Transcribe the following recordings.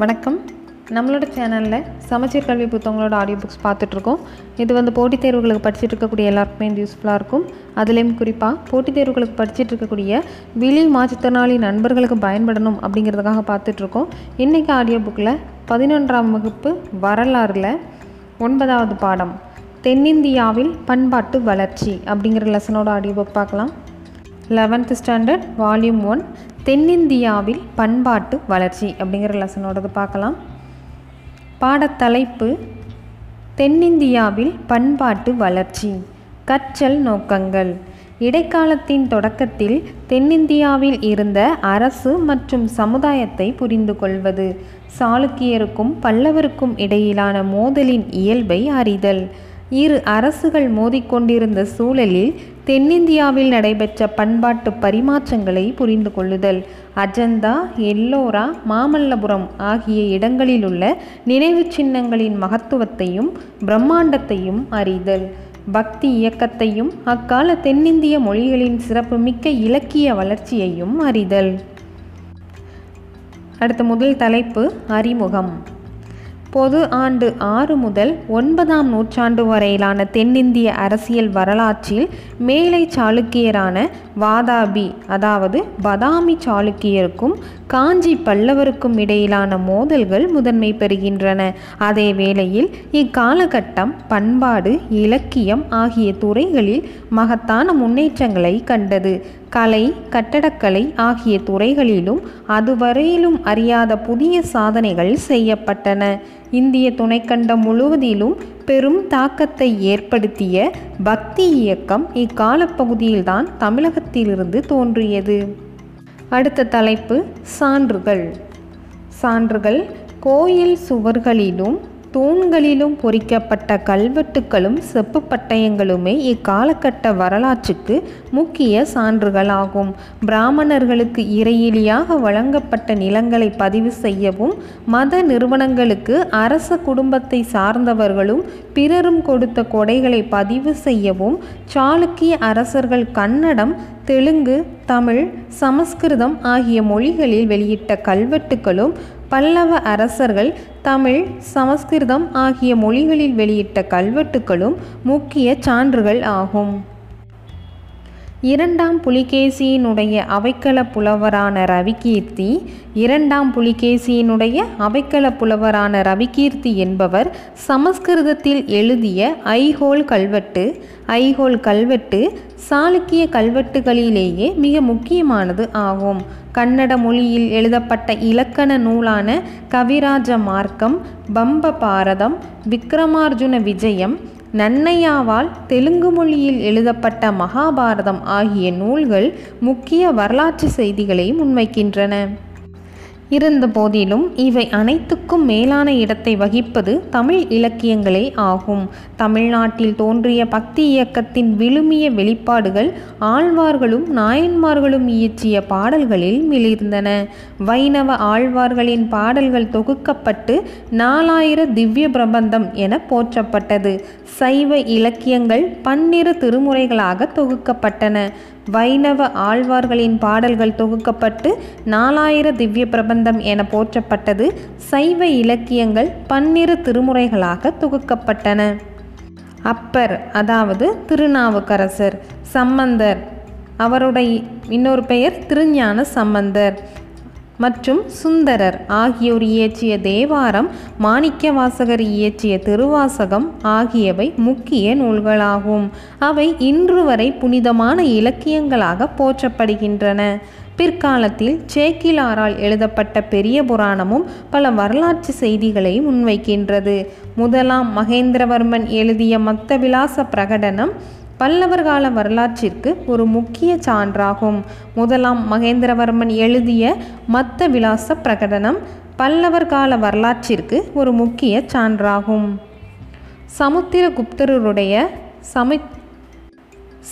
வணக்கம். நம்மளோட சேனலில் சமச்சீர் கல்வி புத்தகங்களோட ஆடியோ புக்ஸ் பார்த்துட்ருக்கோம். இது வந்து போட்டித் தேர்வுகளுக்கு படிச்சுட்டு இருக்கக்கூடிய எல்லாருக்குமே இது யூஸ்ஃபுல்லாக இருக்கும். அதுலேயும் குறிப்பாக போட்டித் தேர்வுகளுக்கு படிச்சுட்டு இருக்கக்கூடிய விழி மாற்றுத்திறனாளி நண்பர்களுக்கு பயன்படணும் அப்படிங்கிறதுக்காக பார்த்துட்ருக்கோம். இன்றைக்கி ஆடியோ புக்கில் பதினொன்றாம் வகுப்பு வரலாறில் ஒன்பதாவது பாடம் தென்னிந்தியாவில் பண்பாட்டு வளர்ச்சி அப்படிங்கிற லெசனோட ஆடியோ புக் பார்க்கலாம். லெவன்த் ஸ்டாண்டர்ட் வால்யூம் ஒன் தென்னிந்தியாவில் பண்பாட்டு வளர்ச்சி அப்படிங்கிற லெசனோடது பார்க்கலாம். பாடத்தலைப்பு தென்னிந்தியாவில் பண்பாட்டு வளர்ச்சி கற்றல் நோக்கங்கள். இடைக்காலத்தின் தொடக்கத்தில் தென்னிந்தியாவில் இருந்த அரசு மற்றும் சமுதாயத்தை புரிந்து கொள்வது சாளுக்கியருக்கும் பல்லவருக்கும் இடையிலான மோதலின் இயல்பை அறிதல். இரு அரசுகள் மோதிக்கொண்டிருந்த சூழலில் தென்னிந்தியாவில் நடைபெற்ற பண்பாட்டு பரிமாற்றங்களை புரிந்து கொள்ளுதல். அஜந்தா எல்லோரா மாமல்லபுரம் ஆகிய இடங்களிலுள்ள நினைவு சின்னங்களின் மகத்துவத்தையும் பிரம்மாண்டத்தையும் அறிதல். பக்தி இயக்கத்தையும் அக்கால தென்னிந்திய மொழிகளின் சிறப்புமிக்க இலக்கிய வளர்ச்சியையும் அறிதல். அடுத்த முதல் தலைப்பு அறிமுகம். பொது ஆண்டு ஆறு முதல் ஒன்பதாம் நூற்றாண்டு வரையிலான தென்னிந்திய அரசியல் வரலாற்றில் மேலை சாளுக்கியரான வாதாபி அதாவது பதாமி சாளுக்கியருக்கும் காஞ்சி பல்லவருக்கும் இடையிலான மோதல்கள் முதன்மை பெறுகின்றன. அதே வேளையில் இக்காலகட்டம் பண்பாடு இலக்கியம் ஆகிய துறைகளில் மகத்தான முன்னேற்றங்களை கண்டது. கலை கட்டடக்கலை ஆகிய துறைகளிலும் அதுவரையிலும் அறியாத புதிய சாதனைகள் செய்யப்பட்டன. இந்திய துணைக்கண்டம் முழுவதிலும் பெரும் தாக்கத்தை ஏற்படுத்திய பக்தி இயக்கம் இக்காலப்பகுதியில்தான் தமிழகத்திலிருந்து தோன்றியது. அடுத்த தலைப்பு சான்றுகள். சான்றுகள் கோயில் சுவர்களிலும் தூண்களிலும் பொறிக்கப்பட்ட கல்வெட்டுக்களும் செப்பு பட்டயங்களுமே இக்காலகட்ட வரலாற்றுக்கு முக்கிய சான்றுகளாகும். பிராமணர்களுக்கு இறையிலியாக வழங்கப்பட்ட நிலங்களை பதிவு செய்யவும் மத நிறுவனங்களுக்கு அரச குடும்பத்தை சார்ந்தவர்களும் பிறரும் கொடுத்த கொடைகளை பதிவு செய்யவும் சாளுக்கிய அரசர்கள் கன்னடம் தெலுங்கு தமிழ் சமஸ்கிருதம் ஆகிய மொழிகளில் வெளியிட்ட கல்வெட்டுகளும் பல்லவ அரசர்கள் தமிழ் சமஸ்கிருதம் ஆகிய மொழிகளில் வெளியிட்ட கல்வெட்டுகளும் முக்கிய சான்றுகள் ஆகும். இரண்டாம் புலிகேசியினுடைய அவைக்கள புலவரான ரவிகீர்த்தி இரண்டாம் புலிகேசியினுடைய அவைக்கள புலவரான ரவிகீர்த்தி என்பவர் சமஸ்கிருதத்தில் எழுதிய ஐஹோல் கல்வெட்டு ஐஹோல் கல்வெட்டு சாளுக்கிய கல்வெட்டுகளிலேயே மிக முக்கியமானது ஆகும். கன்னட மொழியில் எழுதப்பட்ட இலக்கண நூலான கவிராஜ மார்க்கம் பம்ப பாரதம் விக்ரமார்ஜுன விஜயம் நன்னையாவால் தெலுங்கு மொழியில் எழுதப்பட்ட மகாபாரதம் ஆகிய நூல்கள் முக்கிய வரலாற்று செய்திகளை முன்வைக்கின்றன. இருந்த போதிலும் இவை அனைத்துக்கும் மேலான இடத்தை வகிப்பது தமிழ் இலக்கியங்களே ஆகும். தமிழ்நாட்டில் தோன்றிய பக்தி இயக்கத்தின் விழுமிய வெளிப்பாடுகள் ஆழ்வார்களும் நாயன்மார்களும் இயற்றிய பாடல்களில் மிளிர்ந்தன. வைணவ ஆழ்வார்களின் பாடல்கள் தொகுக்கப்பட்டு நாலாயிர திவ்ய பிரபந்தம் என போற்றப்பட்டது. சைவ இலக்கியங்கள் பன்னிரு திருமுறைகளாக தொகுக்கப்பட்டன. வைணவ ஆழ்வார்களின் பாடல்கள் தொகுக்கப்பட்டு நாலாயிர திவ்ய பிரபந்தம் என போற்றப்பட்டது. சைவ இலக்கியங்கள் பன்னிரு திருமுறைகளாக தொகுக்கப்பட்டன. அப்பர் அதாவது திருநாவுக்கரசர். சம்பந்தர் அவருடைய இன்னொரு பெயர் திருஞான சம்பந்தர். மற்றும் சுந்தரர் ஆகியோர் இயற்றிய தேவாரம் மாணிக்கவாசகர் இயற்றிய திருவாசகம் ஆகியவை முக்கிய நூல்களாகும். அவை இன்று வரை புனிதமான இலக்கியங்களாக போற்றப்படுகின்றன. பிற்காலத்தில் சேக்கிலாரால் எழுதப்பட்ட பெரிய புராணமும் பல வரலாற்று செய்திகளை முன்வைக்கின்றது. முதலாம் மகேந்திரவர்மன் எழுதிய மத்தவிலாச பிரகடனம் பல்லவர் கால வரலாற்றிற்கு ஒரு முக்கிய சான்றாகும். முதலாம் மகேந்திரவர்மன் எழுதிய மத்த விலாச பிரகடனம் பல்லவர் கால வரலாற்றிற்கு ஒரு முக்கிய சான்றாகும். சமுத்திரகுப்தருடைய சமி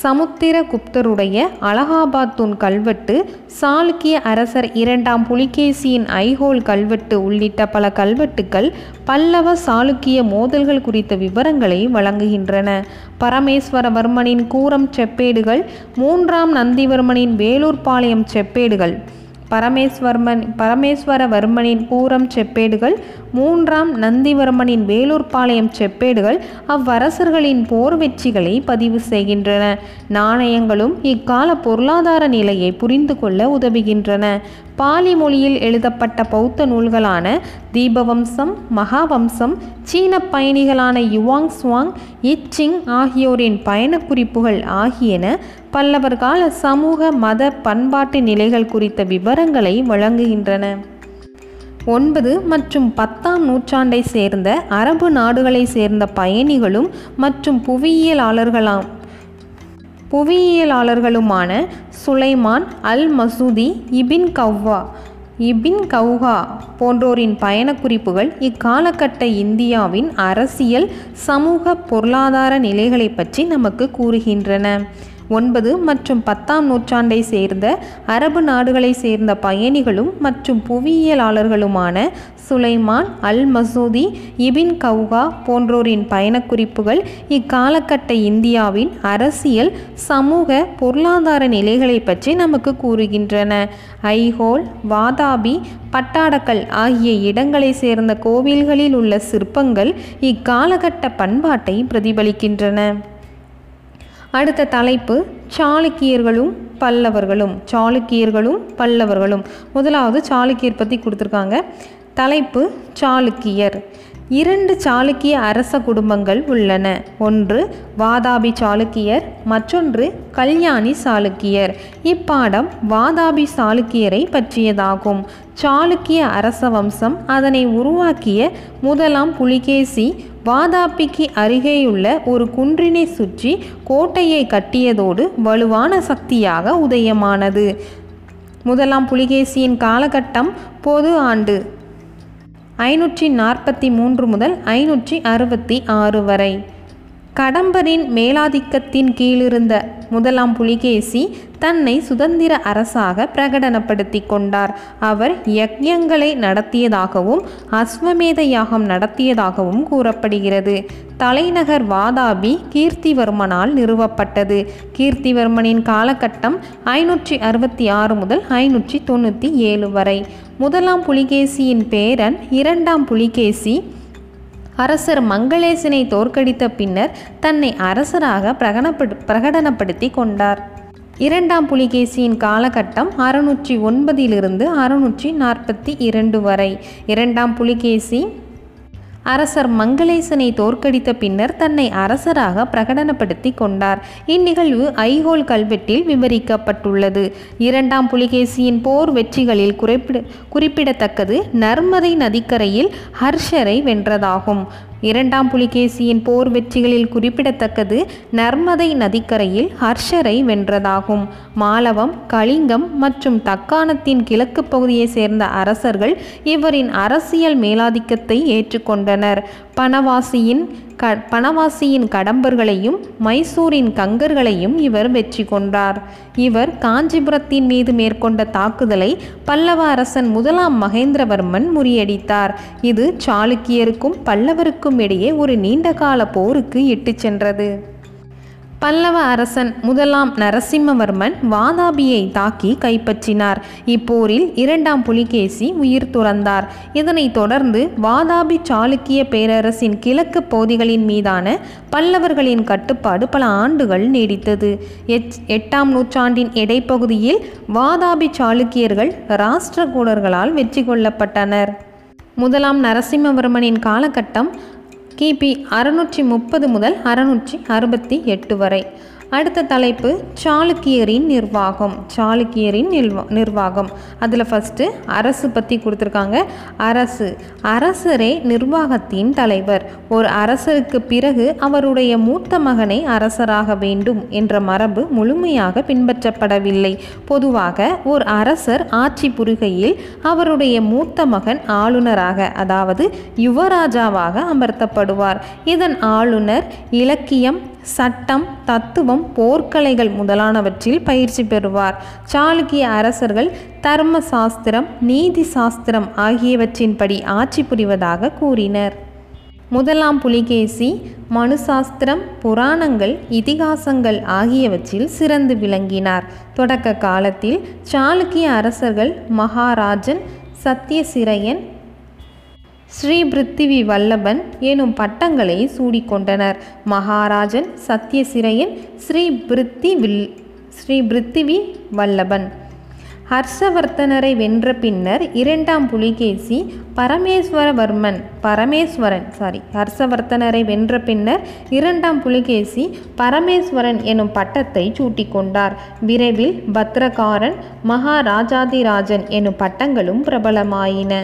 சமுத்திரகுப்தருடைய அலகாபாத் தூண் கல்வெட்டு சாளுக்கிய அரசர் இரண்டாம் புலிகேசியின் ஐஹோல் கல்வெட்டு உள்ளிட்ட பல கல்வெட்டுக்கள் பல்லவ சாளுக்கிய மோதல்கள் குறித்த விவரங்களை வழங்குகின்றன. பரமேஸ்வரவர்மனின் கூரம் செப்பேடுகள் மூன்றாம் நந்திவர்மனின் வேலூர்பாளையம் செப்பேடுகள் பரமேஸ்வர்மன் பரமேஸ்வரவர்மனின் பூரம் செப்பேடுகள் மூன்றாம் நந்திவர்மனின் வேலூர்பாளையம் செப்பேடுகள் அவ்வரசர்களின் போர் வெற்றிகளை பதிவு செய்கின்றன. நாணயங்களும் இக்கால பொருளாதார நிலையை புரிந்து கொள்ள உதவுகின்றன. பாலி மொழியில் எழுதப்பட்ட பௌத்த நூல்களான தீபவம்சம் மகாவம்சம் சீன பயணிகளான யுவாங் சுவாங் இச்சிங் ஆகியோரின் பயணக் குறிப்புகள் ஆகியன பல்லவர் கால சமூக மத பண்பாட்டு நிலைகள் குறித்த விவரங்களை வழங்குகின்றன. ஒன்பது மற்றும் பத்தாம் நூற்றாண்டை சேர்ந்த அரபு நாடுகளை சேர்ந்த பயணிகளும் மற்றும் புவியியலாளர்களாம். புவியியலாளர்களுமான சுலைமான் அல் மசூதி இபின் கவ்வா இபின் கவுகா போன்றோரின் பயணக் குறிப்புகள் இக்காலகட்ட இந்தியாவின் அரசியல் சமூக பொருளாதார நிலைகளை பற்றி நமக்கு கூறுகின்றன. ஒன்பது மற்றும் பத்தாம் நூற்றாண்டை சேர்ந்த அரபு நாடுகளை சேர்ந்த பயணிகளும் மற்றும் புவியியலாளர்களுமான சுலைமான் அல் மசூதி இபின் கவுகா போன்றோரின் பயணக் குறிப்புகள் இக்காலகட்ட இந்தியாவின் அரசியல் சமூக பொருளாதார நிலைகளை பற்றி நமக்கு கூறுகின்றன. ஐஹோல் வாதாபி பட்டாடக்கல் ஆகிய இடங்களை சேர்ந்த கோவில்களில் உள்ள சிற்பங்கள் இக்காலகட்ட பண்பாட்டை பிரதிபலிக்கின்றன. அடுத்த தலைப்பு சாளுக்கியர்களும் பல்லவர்களும் சாளுக்கியர்களும் பல்லவர்களும். முதலாவது சாளுக்கியர் பற்றி கொடுத்துருக்காங்க. தலைப்பு சாளுக்கியர். இரண்டு சாளுக்கிய அரச குடும்பங்கள் உள்ளன. ஒன்று வாதாபி சாளுக்கியர் மற்றொன்று கல்யாணி சாளுக்கியர். இப்பாடம் வாதாபி சாளுக்கியரை பற்றியதாகும். சாளுக்கிய அரச வம்சம் அதனை உருவாக்கிய முதலாம் புலிகேசி வாதாபிக்கு அருகேயுள்ள ஒரு குன்றினை சுற்றி கோட்டையை கட்டியதோடு வலுவான சக்தியாக உதயமானது. முதலாம் புலிகேசியின் காலகட்டம் பொது ஆண்டு ஐநூற்றி நாற்பத்தி மூன்று முதல் ஐநூற்றி அறுபத்தி ஆறு வரை. கடம்பரின் மேலாதிக்கத்தின் கீழிருந்த முதலாம் புலிகேசி தன்னை சுதந்திர அரசாக பிரகடனப்படுத்தி கொண்டார். அவர் யக்ஞங்களை நடத்தியதாகவும் அஸ்வமேத யாகம் நடத்தியதாகவும் கூறப்படுகிறது. தலைநகர் வாதாபி கீர்த்திவர்மனால் நிறுவப்பட்டது. கீர்த்திவர்மனின் காலகட்டம் ஐநூற்றி அறுபத்தி ஆறு முதல் ஐநூற்றி தொண்ணூற்றி ஏழு வரை. முதலாம் புலிகேசியின் பேரன் இரண்டாம் புலிகேசி அரசர் மங்களேசனை தோற்கடித்த பின்னர் தன்னை அரசராக பிரகடனப்படு பிரகடனப்படுத்தி கொண்டார். இரண்டாம் புலிகேசியின் காலகட்டம் அறுநூற்றி ஒன்பதிலிருந்து அறுநூற்றி நாற்பத்தி இரண்டு வரை. இரண்டாம் புலிகேசி அரசர் மங்களேசனை தோற்கடித்த பின்னர் தன்னை அரசராக பிரகடனப்படுத்தி கொண்டார். இந்நிகழ்வு ஐஹோல் கல்வெட்டில் விவரிக்கப்பட்டுள்ளது. இரண்டாம் புலிகேசியின் போர் வெற்றிகளில் குறிப்பிட குறிப்பிடத்தக்கது நர்மதை நதிக்கரையில் ஹர்ஷரை வென்றதாகும். இரண்டாம் புலிகேசியின் போர் வெற்றிகளில் குறிப்பிடத்தக்கது நர்மதை நதிக்கரையில் ஹர்ஷரை வென்றதாகும். மாலவம் கலிங்கம் மற்றும் தக்காணத்தின் கிழக்கு பகுதியை சேர்ந்த அரசர்கள் இவரின் அரசியல் மேலாதிக்கத்தை ஏற்றுக்கொண்டனர். பனவாசியின் க பனவாசியின் கடம்பர்களையும் மைசூரின் கங்கர்களையும் இவர் வெற்றி கொண்டார். இவர் காஞ்சிபுரத்தின் மீது மேற்கொண்ட தாக்குதலை பல்லவ அரசன் முதலாம் மகேந்திரவர்மன் முறியடித்தார். இது சாளுக்கியருக்கும் பல்லவருக்கும் இடையே ஒரு நீண்டகால போருக்கு இட்டுச் சென்றது. பல்லவ அரசன் முதலாம் நரசிம்மவர்மன் வாதாபியை தாக்கி கைப்பற்றினார். இப்போரில் இரண்டாம் புலிகேசி உயிர் துறந்தார். இதனைத் தொடர்ந்து வாதாபி சாளுக்கிய பேரரசின் கிழக்கு பகுதிகளின் மீதான பல்லவர்களின் கட்டுப்பாடு பல ஆண்டுகள் நீடித்தது. எச் எட்டாம் நூற்றாண்டின் இடைப்பகுதியில் வாதாபி சாளுக்கியர்கள் ராஷ்டிரகூடர்களால் வெற்றி கொள்ளப்பட்டனர். முதலாம் நரசிம்மவர்மனின் காலகட்டம் கிபி அறுநூற்றி முப்பது முதல் அறுநூற்றி அறுபத்தி எட்டு வரை. அடுத்த தலைப்பு சாளுக்கியரின் நிர்வாகம் சாளுக்கியரின் நிர்வா நிர்வாகம். அதில் ஃபஸ்ட்டு அரசு பற்றி கொடுத்துருக்காங்க. அரசு அரசரே நிர்வாகத்தின் தலைவர். ஒரு அரசருக்கு பிறகு அவருடைய மூத்த மகனை அரசராக வேண்டும் என்ற மரபு முழுமையாக பின்பற்றப்படவில்லை. பொதுவாக ஒரு அரசர் ஆட்சி புரிகையில் அவருடைய மூத்த மகன் ஆளுநராக அதாவது யுவராஜாவாக அமர்த்தப்படுவார். இதன் ஆளுநர் இலக்கியம் சட்டம் தத்துவம் போர்க்கலைகள் முதலானவற்றில் பயிற்சி பெறுவார். சாளுக்கிய அரசர்கள் தர்ம சாஸ்திரம் நீதி சாஸ்திரம் ஆகியவற்றின்படி ஆட்சி புரிவதாக கூறினர். முதலாம் புலிகேசி மனுசாஸ்திரம் புராணங்கள் இதிகாசங்கள் ஆகியவற்றில் சிறந்து விளங்கினார். தொடக்க காலத்தில் சாளுக்கிய அரசர்கள் மகாராஜன் சத்தியசிரையன் ஸ்ரீ பிருத்திவி வல்லபன் எனும் பட்டங்களை சூடிக்கொண்டனர். மகாராஜன் சத்தியசிரையன் ஸ்ரீ பிருத்தி வில் ஸ்ரீ பிருத்திவி வல்லபன். ஹர்ஷவர்த்தனரை வென்ற பின்னர் இரண்டாம் புலிகேசி பரமேஸ்வரவர்மன் பரமேஸ்வரன் சாரி ஹர்ஷவர்த்தனரை வென்ற பின்னர் இரண்டாம் புலிகேசி பரமேஸ்வரன் எனும் பட்டத்தை சூட்டிக்கொண்டார். விரைவில் பத்ரகாரன் மகாராஜாதிராஜன் எனும் பட்டங்களும் பிரபலமாயின.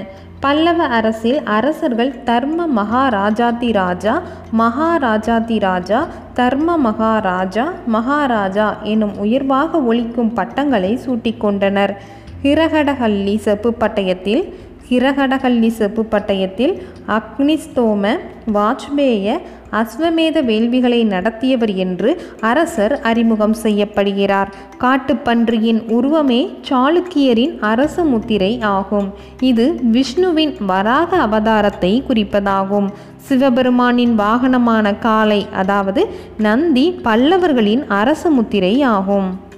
பல்லவ அரசில் அரசர்கள் தர்ம மகாராஜாதி ராஜா மகாராஜாதி ராஜா தர்ம மகாராஜா மகாராஜா எனும் உயர்வாக ஒழிக்கும் பட்டங்களை சூட்டிக்கொண்டனர் ஹிரகடஹல்லி செப்பு பட்டயத்தில் கிரகடகல்லி செப்பு பட்டயத்தில் அக்னிஸ்தோம வாஜ்பேய அஸ்வமேத வேள்விகளை நடத்தியவர் என்று அரசர் அறிமுகம் செய்யப்படுகிறார். காட்டுப்பன்றியின் உருவமே சாளுக்கியரின் அரச முத்திரை ஆகும். இது விஷ்ணுவின் வராக அவதாரத்தை குறிப்பதாகும். சிவபெருமானின் வாகனமான காளை அதாவது நந்தி பல்லவர்களின் அரச முத்திரை ஆகும்.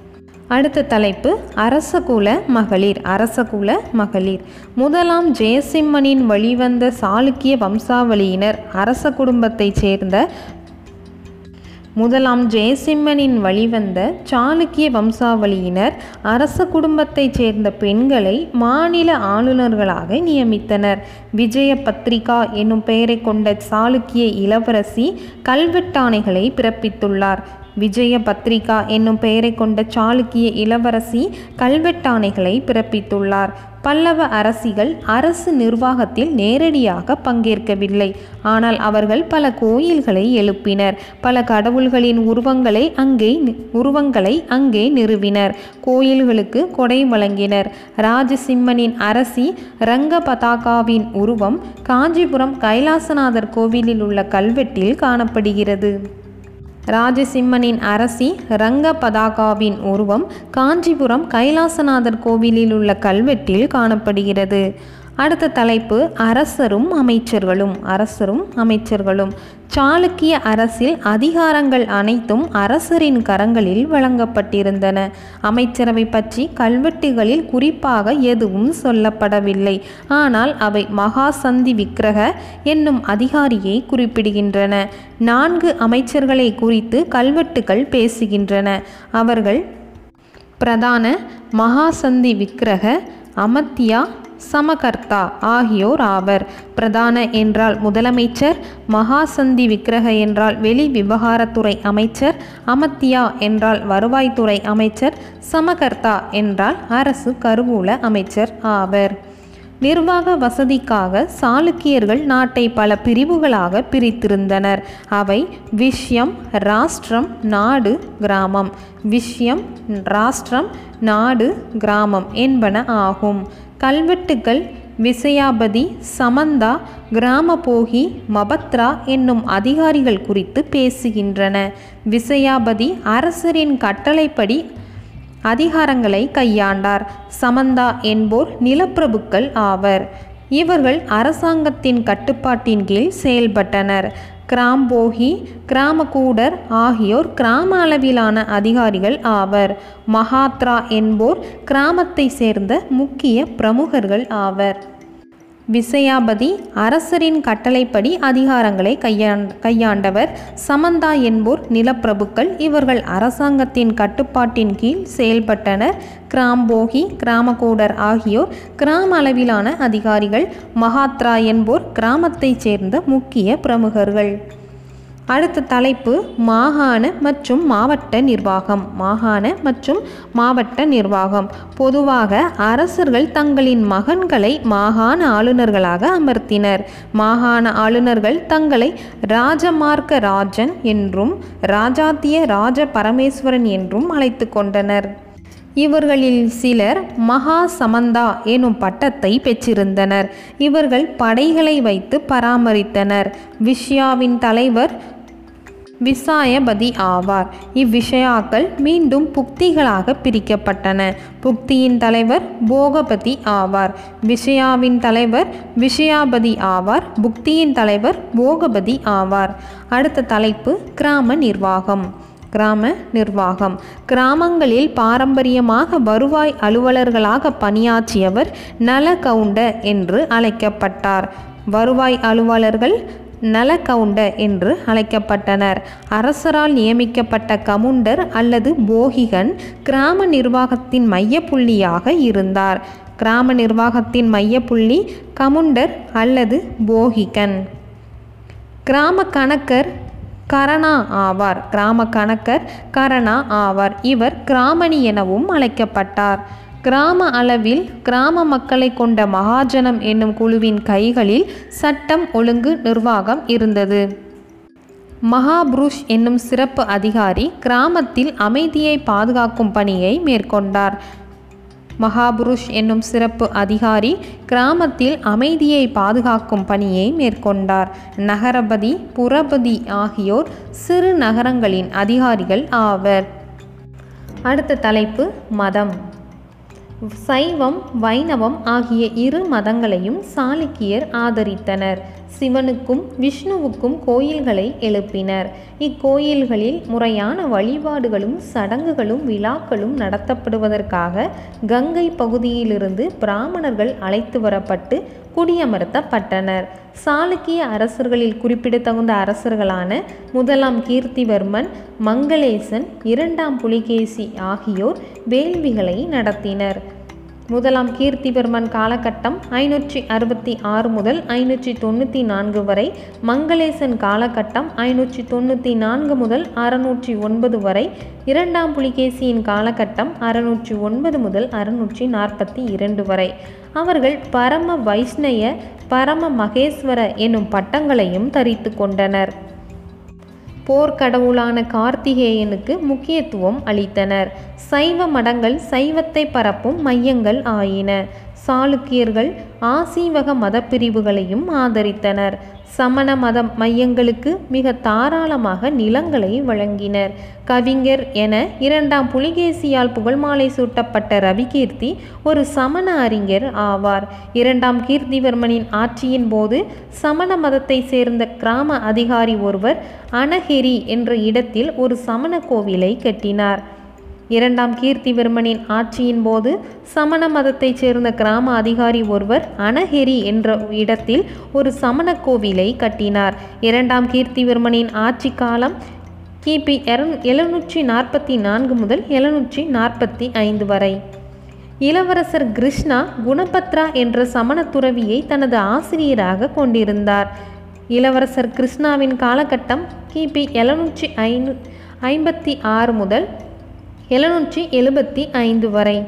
அடுத்த தலைப்பு அரசகுல மகளிர் அரசகுல மகளிர். முதலாம் ஜெயசிம்மனின் வழிவந்த சாளுக்கிய வம்சாவளியினர் அரச குடும்பத்தைச் சேர்ந்த முதலாம் ஜெயசிம்மனின் வழிவந்த சாளுக்கிய வம்சாவளியினர் அரச குடும்பத்தைச் சேர்ந்த பெண்களை மாநில ஆளுநர்களாக நியமித்தனர். விஜய பத்ரிகா என்னும் பெயரை கொண்ட சாளுக்கிய இளவரசி கல்வெட்டாணைகளை பிறப்பித்துள்ளார். விஜய பத்ரிகா என்னும் பெயரை கொண்ட சாளுக்கிய இளவரசி கல்வெட்டாணைகளை பிறப்பித்துள்ளார். பல்லவ அரசிகள் அரசு நிர்வாகத்தில் நேரடியாக பங்கேற்கவில்லை. ஆனால் அவர்கள் பல கோயில்களை எழுப்பினர். பல கடவுள்களின் உருவங்களை அங்கே உருவங்களை அங்கே நிறுவினர். கோயில்களுக்கு கொடை வழங்கினர். ராஜசிம்மனின் அரசி ரங்க பதாகாவின் உருவம் காஞ்சிபுரம் கைலாசநாதர் கோவிலில் உள்ள கல்வெட்டில் காணப்படுகிறது. ராஜசிம்மனின் அரசி ரங்க பதாகாவின் உருவம் காஞ்சிபுரம் கைலாசநாதர் கோவிலில் உள்ள கல்வெட்டில் காணப்படுகிறது. அடுத்த தலைப்பு அரசரும் அமைச்சர்களும் அரசரும் அமைச்சர்களும். சாளுக்கிய அரசில் அதிகாரங்கள் அனைத்தும் அரசரின் கரங்களில் வழங்கப்பட்டிருந்தன. அமைச்சரவை பற்றி கல்வெட்டுகளில் குறிப்பாக எதுவும் சொல்லப்படவில்லை. ஆனால் அவை மகாசந்தி விக்கிரக என்னும் அதிகாரியை குறிப்பிடுகின்றன. நான்கு அமைச்சர்களை குறித்து கல்வெட்டுகள் பேசுகின்றன. அவர்கள் பிரதான மகாசந்தி விக்கிரக அமத்தியா சமகர்த்தா ஆகியோர் ஆவர். பிரதான என்றால் முதலமைச்சர் மகாசந்தி விக்கிரக என்றால் வெளி விவகாரத்துறை அமைச்சர் அமத்தியா என்றால் வருவாய்த்துறை அமைச்சர் சமகர்த்தா என்றால் அரசு கருவூல அமைச்சர் ஆவர். நிர்வாக வசதிக்காக சாளுக்கியர்கள் நாட்டை பல பிரிவுகளாக பிரித்திருந்தனர். அவை விஷயம் ராஷ்டிரம் நாடு கிராமம். விஷயம் ராஷ்டிரம் நாடு கிராமம் என்பன ஆகும். கல்வெட்டுகள் விசயாபதி சமந்தா கிராமபோகி மபத்ரா என்னும் அதிகாரிகள் குறித்து பேசுகின்றன. விசயாபதி அரசரின் கட்டளைப்படி அதிகாரங்களை கையாண்டார். சமந்தா என்போர் நிலப்பிரபுக்கள் ஆவர். இவர்கள் அரசாங்கத்தின் கட்டுப்பாட்டின் கீழ் செயல்பட்டனர். கிராம்போகி கிராமகூடர் ஆகியோர் கிராம அளவிலான அதிகாரிகள் ஆவர். மகாத்ரா என்போர் கிராமத்தை சேர்ந்த முக்கிய பிரமுகர்கள் ஆவர். விசயாபதி அரசரின் கட்டளைப்படி அதிகாரங்களை கையாண் கையாண்டவர். சமந்தா என்போர் நிலப்பிரபுக்கள். இவர்கள் அரசாங்கத்தின் கட்டுப்பாட்டின் கீழ் செயல்பட்டனர். கிராம்போகி கிராமகோடர் ஆகியோர் கிராம அளவிலான அதிகாரிகள். மகாத்ரா என்போர் கிராமத்தைச் சேர்ந்த முக்கிய பிரமுகர்கள். அடுத்த தலைப்பு மாகாண மற்றும் மாவட்ட நிர்வாகம். மாகாண மற்றும் மாவட்ட நிர்வாகம். பொதுவாக அரசர்கள் தங்களின் மகன்களை மாகாண ஆளுநர்களாக அமர்த்தினர். மாகாண ஆளுநர்கள் தங்களை ராஜமார்க்க ராஜன் என்றும் ராஜாத்திய ராஜ பரமேஸ்வரன் என்றும் அழைத்து கொண்டனர். இவர்களில் சிலர் மகா சமந்தா எனும் பட்டத்தை பெற்றிருந்தனர். இவர்கள் படைகளை வைத்து பராமரித்தனர். விஷ்யாவின் தலைவர் விசாயபதி ஆவார். இவ்விஷயாக்கள் மீண்டும் புக்திகளாக பிரிக்கப்பட்டன. புக்தியின் தலைவர் போகபதி ஆவார். விஷயாவின் தலைவர் விஷயாபதி ஆவார். புக்தியின் தலைவர் போகபதி ஆவார். அடுத்த தலைப்பு கிராம நிர்வாகம். கிராம நிர்வாகம். கிராமங்களில் பாரம்பரியமாக வருவாய் அலுவலர்களாக பணியாற்றியவர் நலகவுண்ட என்று அழைக்கப்பட்டார். வருவாய் அலுவலர்கள் நலகவுண்ட என்று அழைக்கப்பட்டனர். அரசரால் நியமிக்கப்பட்ட கவுண்டர் அல்லது போகிகன் கிராம நிர்வாகத்தின் மையப்புள்ளியாக இருந்தார். கிராம நிர்வாகத்தின் மையப்புள்ளி கமுண்டர் அல்லது போகிகன். கிராம கணக்கர் கரணா ஆவார். கிராம கணக்கர் கரணா ஆவார். இவர் கிராமணி எனவும் அழைக்கப்பட்டார். கிராம அளவில் கிராம மக்களை கொண்ட மகாஜனம் என்னும் குழுவின் கைகளில் சட்டம் ஒழுங்கு நிர்வாகம் இருந்தது. மகாபுருஷ் என்னும் சிறப்பு அதிகாரி கிராமத்தில் அமைதியை பாதுகாக்கும் பணியை மேற்கொண்டார். மகாபுருஷ் என்னும் சிறப்பு அதிகாரி கிராமத்தில் அமைதியை பாதுகாக்கும் பணியை மேற்கொண்டார். நகரபதி புறபதி ஆகியோர் சிறு நகரங்களின் அதிகாரிகள் ஆவர். அடுத்த தலைப்பு மதம். சைவம் வைணவம் ஆகிய இரு மதங்களையும் சாளுக்கியர் ஆதரித்தனர். சிவனுக்கும் விஷ்ணுவுக்கும் கோயில்களை எழுப்பினர். இக்கோயில்களில் முறையான வழிபாடுகளும் சடங்குகளும் விழாக்களும் நடத்தப்படுவதற்காக கங்கை பகுதியிலிருந்து பிராமணர்கள் அழைத்து வரப்பட்டு குடியமர்த்தப்பட்டனர். சாளுக்கிய அரசர்களில் குறிப்பிடத்தகுந்த அரசர்களான முதலாம் கீர்த்திவர்மன் மங்களேசன் இரண்டாம் புலிகேசி ஆகியோர் வேள்விகளை நடத்தினர். முதலாம் கீர்த்திவர்மன் காலகட்டம் ஐநூற்றி அறுபத்தி ஆறு முதல் ஐநூற்றி தொண்ணூற்றி நான்கு வரை மங்களேசன் காலகட்டம் ஐநூற்றி தொண்ணூற்றி நான்கு முதல் அறுநூற்றி ஒன்பது வரை இரண்டாம் புலிகேசியின் காலகட்டம் அறுநூற்றி ஒன்பது முதல் அறுநூற்றி நாற்பத்தி இரண்டு வரை. அவர்கள் பரம வைஷ்ணய பரம மகேஸ்வர என்னும் பட்டங்களையும் தரித்து கொண்டனர். போர்க்கடவுளான கார்த்திகேயனுக்கு முக்கியத்துவம் அளித்தனர். சைவ மடங்கள் சைவத்தை பரப்பும் மையங்கள் ஆயின. சாளுக்கியர்கள் ஆசீவக மதப்பிரிவுகளையும் ஆதரித்தனர். சமண மத மையங்களுக்கு மிக தாராளமாக நிலங்களை வழங்கினர். கவிஞர் என இரண்டாம் புலிகேசியால் புகழ்மாலை சூட்டப்பட்ட ரவிகீர்த்தி ஒரு சமண அறிஞர் ஆவார். இரண்டாம் கீர்த்திவர்மனின் ஆட்சியின் போது சமண மதத்தை சேர்ந்த கிராம அதிகாரி ஒருவர் அனஹெரி என்ற இடத்தில் ஒரு சமண கோவிலை கட்டினார். இரண்டாம் கீர்த்திவர்மனின் ஆட்சியின் போது சமண மதத்தைச் சேர்ந்த கிராம அதிகாரி ஒருவர் அனஹெரி என்ற இடத்தில் ஒரு சமண கோவிலை கட்டினார். இரண்டாம் கீர்த்திவர்மனின் ஆட்சி காலம் கிபி எழுநூற்றி நாற்பத்தி நான்கு முதல் எழுநூற்றி நாற்பத்தி ஐந்து வரை. இளவரசர் கிருஷ்ணா குணபத்ரா என்ற சமண துறவியை தனது ஆசிரியராக கொண்டிருந்தார். இளவரசர் கிருஷ்ணாவின் காலகட்டம் கிபி எழுநூற்றி ஐநூ ஐம்பத்தி ஆறு முதல் எழுநூற்றி எழுபத்தி ஐந்து வரை.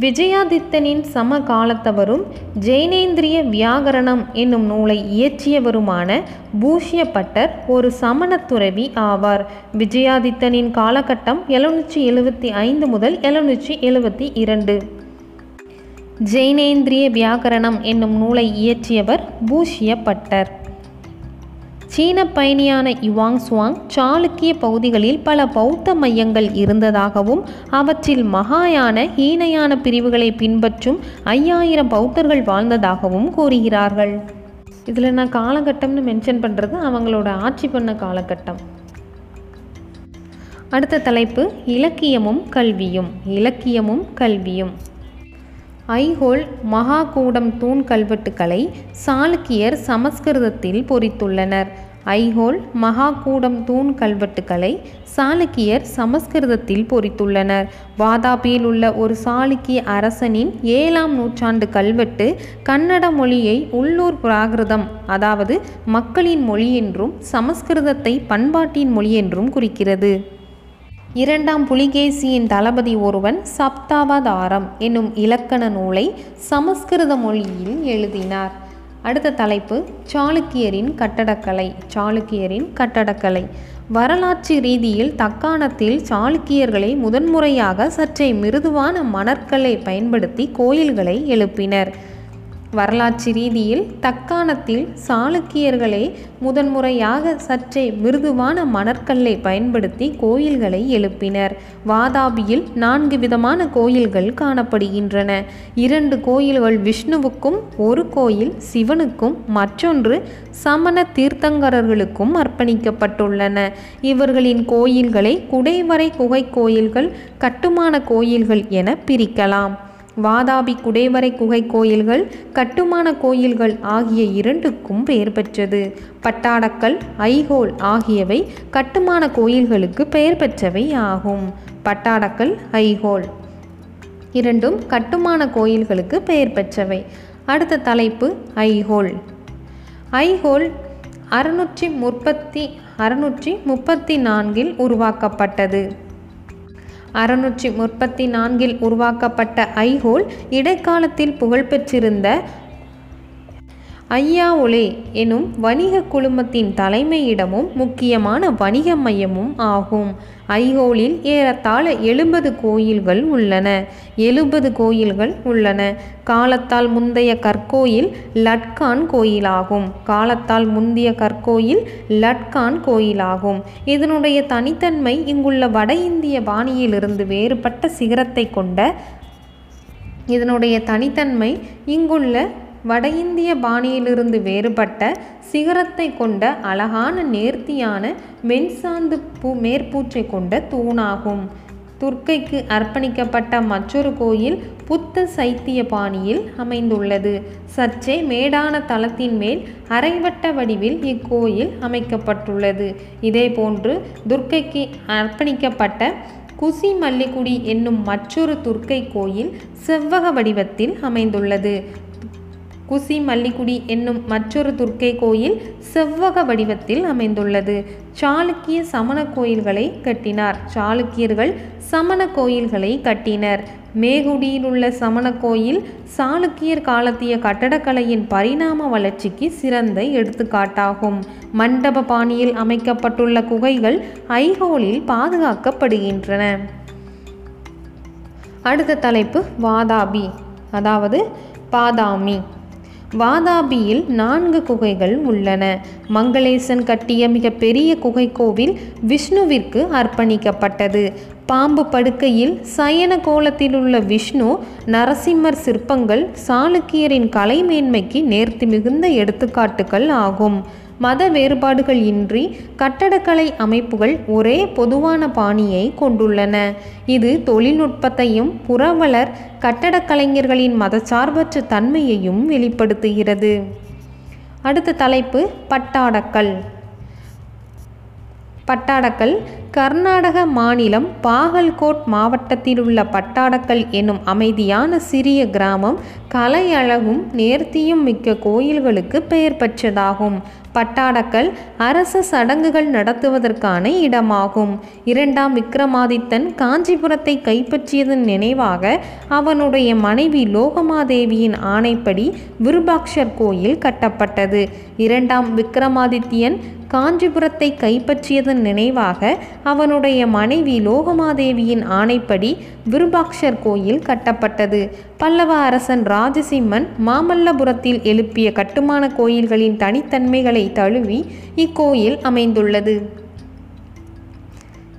விஜயாதித்தனின் சமகாலத்தவரும் ஜெயினேந்திரிய வியாகரணம் என்னும் நூலை இயற்றியவருமான பூஷ்யப்பட்டர் ஒரு சமணத்துறவி ஆவார். விஜயாதித்தனின் காலகட்டம் எழுநூற்றி எழுபத்தி ஐந்து முதல் எழுநூற்றி எழுபத்தி இரண்டு. ஜெயினேந்திரிய வியாகரணம் என்னும் நூலை இயற்றியவர் பூஷ்யப்பட்டர். சீன பயணியான யுவாங் சுவாங் சாளுக்கிய பகுதிகளில் பல பௌத்த மையங்கள் இருந்ததாகவும் அவற்றில் மகாயான ஹீனயான பிரிவுகளை பின்பற்றும் ஐயாயிரம் பௌத்தர்கள் வாழ்ந்ததாகவும் கூறுகிறார்கள். இதில் நான் காலகட்டம்னு மென்ஷன் பண்ணுறது அவங்களோட ஆட்சி பண்ண காலகட்டம். அடுத்த தலைப்பு இலக்கியமும் கல்வியும் இலக்கியமும் கல்வியும். ஐஹோல் மகாகூடம் தூண் கல்வெட்டுக்களை சாளுக்கியர் சமஸ்கிருதத்தில் பொறித்துள்ளனர். ஐஹோல் மகாகூடம் தூண் கல்வெட்டுக்களை சாளுக்கியர் சமஸ்கிருதத்தில் பொறித்துள்ளனர். வாதாபியில் உள்ள ஒரு சாளுக்கிய அரசனின் ஏழாம் நூற்றாண்டு கல்வெட்டு கன்னட மொழியை உள்ளூர் பிராகிருதம் அதாவது மக்களின் மொழி என்றும் சமஸ்கிருதத்தை பண்பாட்டின் மொழி என்றும் குறிக்கிறது. இரண்டாம் புலிகேசியின் தளபதி ஒருவன் சப்தாவதாரம் என்னும் இலக்கண நூலை சமஸ்கிருத மொழியில் எழுதினார். அடுத்த தலைப்பு சாளுக்கியரின் கட்டடக்கலை சாளுக்கியரின் கட்டடக்கலை. வரலாற்று ரீதியில் தக்காணத்தில் சாளுக்கியர்களை முதன்முறையாக சற்றே மிருதுவான மணற்களை பயன்படுத்தி கோயில்களை எழுப்பினர். வரலாற்று ரீதியில் தக்காணத்தில் சாளுக்கியர்களே முதன்முறையாக சற்றே மிருதுவான மணற்கல்லை பயன்படுத்தி கோயில்களை எழுப்பினர். வாதாபியில் நான்கு விதமான கோயில்கள் காணப்படுகின்றன. இரண்டு கோயில்கள் விஷ்ணுவுக்கும் ஒரு கோயில் சிவனுக்கும் மற்றொன்று சமண தீர்த்தங்கரர்களுக்கும் அர்ப்பணிக்கப்பட்டுள்ளன. இவர்களின் கோயில்களை குடைவரை குகை கோயில்கள் கட்டுமான கோயில்கள் என பிரிக்கலாம். வாதாபி குடைவரை குகை கோயில்கள் கட்டுமான கோயில்கள் ஆகிய இரண்டுக்கும் பெயர் பெற்றது. பட்டாடக்கல் ஐஹோல் ஆகியவை கட்டுமான கோயில்களுக்கு பெயர் பெற்றவை ஆகும். பட்டாடக்கல் ஐஹோல் இரண்டும் கட்டுமான கோயில்களுக்கு பெயர் பெற்றவை. அடுத்த தலைப்பு ஐஹோல் ஐஹோல் அறுநூற்றி முப்பத்தி அறுநூற்றி முப்பத்தி நான்கில் உருவாக்கப்பட்டது. அறுநூற்றி முப்பத்தி நான்கில் உருவாக்கப்பட்ட ஐஹோல் இடைக்காலத்தில் புகழ்பெற்றிருந்த ஐயாஒலே எனும் வணிக குழுமத்தின் தலைமையிடமும் முக்கியமான வணிக மையமும் ஆகும். ஐஹோலில் ஏறத்தாழ எழுபது கோயில்கள் உள்ளன. எழுபது கோயில்கள் உள்ளன. காலத்தால் முந்தைய கற்கோயில் லட்கான் கோயிலாகும். காலத்தால் முந்தைய கற்கோயில் லட்கான் கோயிலாகும். இதனுடைய தனித்தன்மை இங்குள்ள வட இந்திய பாணியிலிருந்து வேறுபட்ட சிகரத்தை கொண்ட இதனுடைய தனித்தன்மை இங்குள்ள வட இந்திய பாணியிலிருந்து வேறுபட்ட சிகரத்தை கொண்ட அழகான நேர்த்தியான வெண்சாந்து பூ மேற்பூச்சை கொண்ட தூணாகும். துர்க்கைக்கு அர்ப்பணிக்கப்பட்ட மற்றொரு கோயில் புத்த சைத்திய பாணியில் அமைந்துள்ளது. சற்றே மேடான தளத்தின் மேல் அரைவட்ட வடிவில் இக்கோயில் அமைக்கப்பட்டுள்ளது. இதேபோன்று துர்க்கைக்கு அர்ப்பணிக்கப்பட்ட குசி மல்லிகுடி என்னும் மற்றொரு துர்க்கை கோயில் செவ்வக வடிவத்தில் அமைந்துள்ளது. குசி மல்லிகுடி என்னும் மற்றொரு துர்க்கை கோயில் செவ்வக வடிவத்தில் அமைந்துள்ளது. சாளுக்கிய சமண கோயில்களை கட்டினார். சாளுக்கியர்கள் சமண கோயில்களை கட்டினர். மேகுடியில் உள்ள சமண கோயில் சாளுக்கியர் காலத்திய கட்டடக்கலையின் பரிணாம வளர்ச்சிக்கு சிறந்த எடுத்துக்காட்டாகும். மண்டப பாணியில் அமைக்கப்பட்டுள்ள குகைகள் ஐஹோலில் பாதுகாக்கப்படுகின்றன. அடுத்த தலைப்பு வாதாபி அதாவது பாதாமி. வாதாபியில் நான்கு குகைகள் உள்ளன. மங்களேசன் கட்டிய மிகப்பெரிய குகை கோவில் விஷ்ணுவிற்கு அர்ப்பணிக்கப்பட்டது. பாம்பு படுக்கையில் சயன கோலத்தில் உள்ள விஷ்ணு நரசிம்மர் சிற்பங்கள் சாளுக்கியரின் கலை மேன்மைக்கு நேர்த்தி மிகுந்த எடுத்துக்காட்டுகள் ஆகும். மத வேறுபாடுகள் இன்றி கட்டடக்கலை அமைப்புகள் ஒரே பொதுவான பாணியை கொண்டுள்ளன. இது தொழில்நுட்பத்தையும் புறவலர் கட்டடக்கலைஞர்களின் மதச்சார்பற்ற தன்மையையும் வெளிப்படுத்துகிறது. அடுத்த தலைப்பு பட்டாடக்கல். பட்டாடக்கல் கர்நாடக மாநிலம் பாகல்கோட் மாவட்டத்தில் உள்ள பட்டாடக்கல் எனும் அமைதியான சிறிய கிராமம் கலை அழகும் நேர்த்தியும் மிக்க கோயில்களுக்கு பெயர் பெற்றதாகும். பட்டாடக்கல் அரச சடங்குகள் நடத்துவதற்கான இடமாகும். இரண்டாம் விக்ரமாதித்தன் காஞ்சிபுரத்தை கைப்பற்றியதன் நினைவாக அவனுடைய மனைவி லோகமாதேவியின் ஆணைப்படி விருபாக்ஷர் கோயில் கட்டப்பட்டது. இரண்டாம் விக்ரமாதித்யன் காஞ்சிபுரத்தை கைப்பற்றியதன் நினைவாக அவனுடைய மனைவி லோகமாதேவியின் ஆணைப்படி விருபாக்ஷர் கோயில் கட்டப்பட்டது. பல்லவ அரசன் ராஜசிம்மன் மாமல்லபுரத்தில் எழுப்பிய கட்டுமான கோயில்களின் தனித்தன்மைகளை தழுவி இக்கோயில் அமைந்துள்ளது.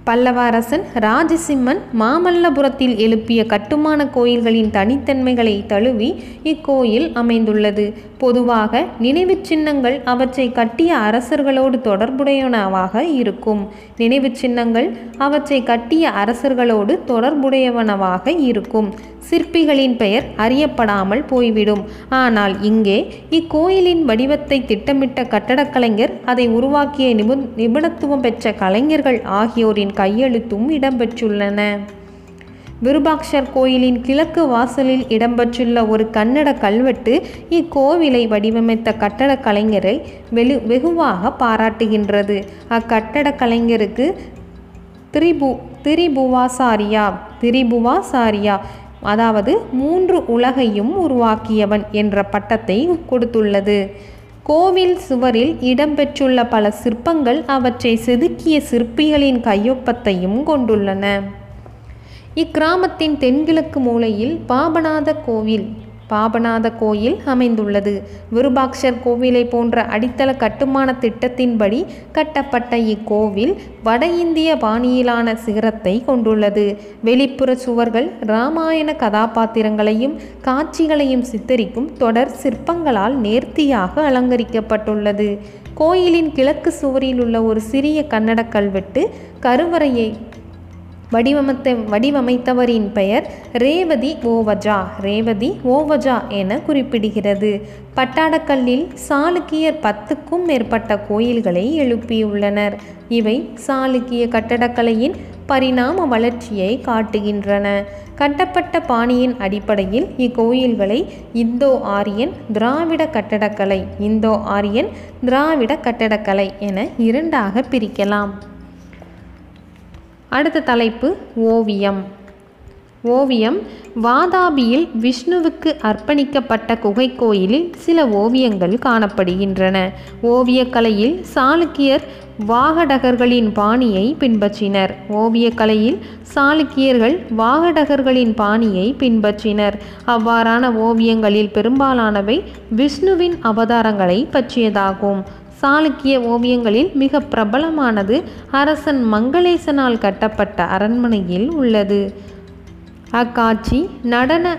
பல்லவ அரசன் ராஜசிம்மன் மாமல்லபுரத்தில் எழுப்பிய கட்டுமான கோயில்களின் தனித்தன்மைகளை தழுவி இக்கோயில் அமைந்துள்ளது. பொதுவாக நினைவுச் சின்னங்கள் அவற்றை கட்டிய அரசர்களோடு தொடர்புடையனவாக இருக்கும். நினைவுச் சின்னங்கள் அவற்றை கட்டிய அரசர்களோடு தொடர்புடையவனவாக இருக்கும். சிற்பிகளின் பெயர் அறியப்படாமல் போய்விடும். ஆனால் இங்கே இக்கோயிலின் வடிவத்தை திட்டமிட்ட கட்டடக்கலைஞர் அதை உருவாக்கிய நிபு நிபுணத்துவம் பெற்ற கலைஞர்கள் ஆகியோரின் கையெழுத்தும் இடம்பெற்றுள்ளன. விருபாக்ஷர் கோயிலின் கிழக்கு வாசலில் இடம்பெற்றுள்ள ஒரு கன்னட கல்வெட்டு இக்கோவிலை வடிவமைத்த கட்டடக் கலைஞரை வெகு வெகுவாக பாராட்டுகின்றது. அக்கட்டடக் கலைஞருக்கு திரிபு திரிபுவாசாரியா திரிபுவாசாரியா அதாவது மூன்று உலகையும் உருவாக்கியவன் என்ற பட்டத்தை கொடுத்துள்ளது. கோவில் சுவரில் இடம்பெற்றுள்ள பல சிற்பங்கள் அவற்றை செதுக்கிய சிற்பிகளின் கையொப்பத்தையும் கொண்டுள்ளன. இக்கிராமத்தின் தென்கிழக்கு மூலையில் பாபநாத கோவில். பாபநாத கோயில் அமைந்துள்ளது. விருபாக்ஷர் கோவிலை போன்ற அடித்தள கட்டுமான திட்டத்தின்படி கட்டப்பட்ட இக்கோவில் வட இந்திய பாணியிலான சிகரத்தை கொண்டுள்ளது. வெளிப்புற சுவர்கள் இராமாயண கதாபாத்திரங்களையும் காட்சிகளையும் சித்தரிக்கும் தொடர் சிற்பங்களால் நேர்த்தியாக அலங்கரிக்கப்பட்டுள்ளது. கோயிலின் கிழக்கு சுவரில் உள்ள ஒரு சிறிய கன்னட கல்வெட்டு கருவறையை வடிவமைத்த வடிவமைத்தவரின் பெயர் ரேவதி ஓவஜா. ரேவதி ஓவஜா என குறிப்பிடுகிறது. பட்டாடக்கல்லில் சாளுக்கியர் பத்துக்கும் மேற்பட்ட கோயில்களை எழுப்பியுள்ளனர். இவை சாளுக்கிய கட்டடக்கலையின் பரிணாம வளர்ச்சியை காட்டுகின்றன. கட்டப்பட்ட பாணியின் அடிப்படையில் இக்கோயில்களை இந்தோ ஆரியன் திராவிட கட்டடக்கலை இந்தோ ஆரியன் திராவிட கட்டடக்கலை என இரண்டாக பிரிக்கலாம். அடுத்த தலைப்பு ஓவியம். ஓவியம் வாதாபியில் விஷ்ணுவுக்கு அர்ப்பணிக்கப்பட்ட குகை கோயிலில் சில ஓவியங்கள் காணப்படுகின்றன. ஓவியக்கலையில் சாளுக்கியர் வாகடகர்களின் பாணியை பின்பற்றினர். ஓவியக்கலையில் சாளுக்கியர்கள் வாகடகர்களின் பாணியை பின்பற்றினர். அவ்வாறான ஓவியங்களில் பெரும்பாலானவை விஷ்ணுவின் அவதாரங்களை பற்றியதாகும். சாளுக்கிய ஓவியங்களில் மிக பிரபலமானது அரசன் மங்களேசனால் கட்டப்பட்ட அரண்மனையில் உள்ளது. அக்காட்சி நடன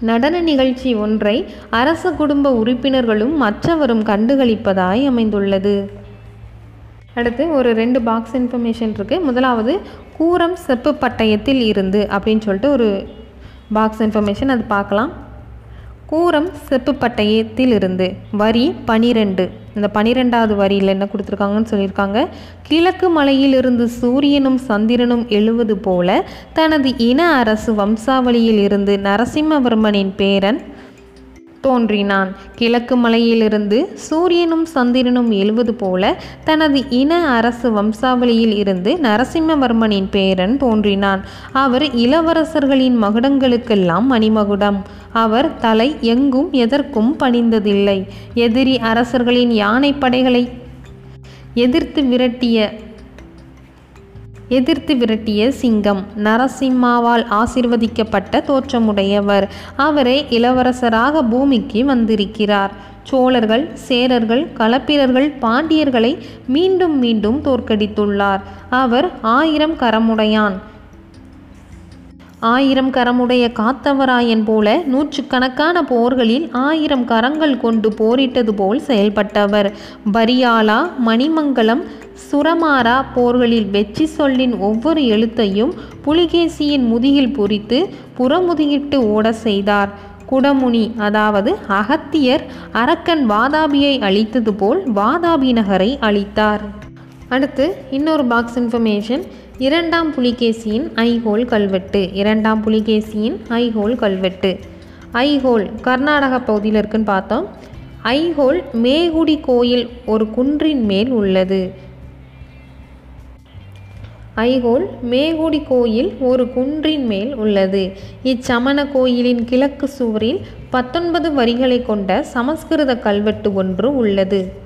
நடன நிகழ்ச்சி ஒன்றை அரச குடும்ப உறுப்பினர்களும் மற்றவரும் கண்டுகளிப்பதாய் அமைந்துள்ளது. அடுத்து ஒரு ரெண்டு பாக்ஸ் இன்ஃபர்மேஷன் இருக்குது முதலாவது கூரம் செப்பு பட்டயத்தில் இருந்து அப்படின்னு சொல்லிட்டு ஒரு பாக்ஸ் இன்ஃபர்மேஷன் அது பார்க்கலாம். கூரம் செப்பு பட்டயத்தில் இருந்து வரி பனிரெண்டு. இந்த பனிரெண்டாவது வரியில் என்ன கொடுத்துருக்காங்கன்னு சொல்லியிருக்காங்க. கிழக்கு மலையிலிருந்து சூரியனும் சந்திரனும் எழுவது போல தனது இன அரசு வம்சாவளியில் இருந்து நரசிம்மவர்மனின் பேரன் தோன்றினான். கிழக்கு மலையிலிருந்து சூரியனும் சந்திரனும் எழுவது போல தனது இன அரசு வம்சாவளியில் இருந்து நரசிம்மவர்மனின் பேரன் தோன்றினான். அவர் இளவரசர்களின் மகுடங்களுக்கெல்லாம் மணிமகுடம். அவர் தலை எங்கும் எதற்கும் பணிந்ததில்லை. எதிரி அரசர்களின் யானை படைகளை எதிர்த்து விரட்டிய எதிர்த்து விரட்டிய சிங்கம். நரசிம்மாவால் ஆசிர்வதிக்கப்பட்ட தோற்றமுடையவர். அவரே இளவரசராக பூமிக்கு வந்திருக்கிறார். சோழர்கள் சேரர்கள் களப்பிரர்கள் பாண்டியர்களை மீண்டும் மீண்டும் தோற்கடித்துள்ளார். அவர் ஆயிரம் கரமுடையான். ஆயிரம் கரமுடைய காத்தவராயன் போல நூற்றுக்கணக்கான போர்களில் ஆயிரம் கரங்கள் கொண்டு போரிட்டது போல் செயல்பட்டவர். பரியாலா மணிமங்கலம் சுரமாரா போர்களில் வெற்றி சொல்லின் ஒவ்வொரு எழுத்தையும் புலிகேசியின் முதுகில் பொறித்து புறமுதுகிட்டு ஓட செய்தார். குடமுனி அதாவது அகத்தியர் அரக்கன் வாதாபியை அழித்தது போல் வாதாபி நகரை அழித்தார். அடுத்து இன்னொரு பாக்ஸ் இன்ஃபர்மேஷன் இரண்டாம் புலிகேசியின் ஐஹோல் கல்வெட்டு. இரண்டாம் புலிகேசியின் ஐஹோல் கல்வெட்டு. ஐஹோல் கர்நாடக பகுதியில் இருக்குன்னு பார்த்தோம். ஐஹோல் மேகுடி கோயில் ஒரு குன்றின் மேல் உள்ளது. ஐஹோல் மேகுடி கோயில் ஒரு குன்றின் மேல் உள்ளது. இச்சமண கோயிலின் கிழக்கு சுவரில் பத்தொன்பது வரிகளை கொண்ட சமஸ்கிருத கல்வெட்டு ஒன்று உள்ளது.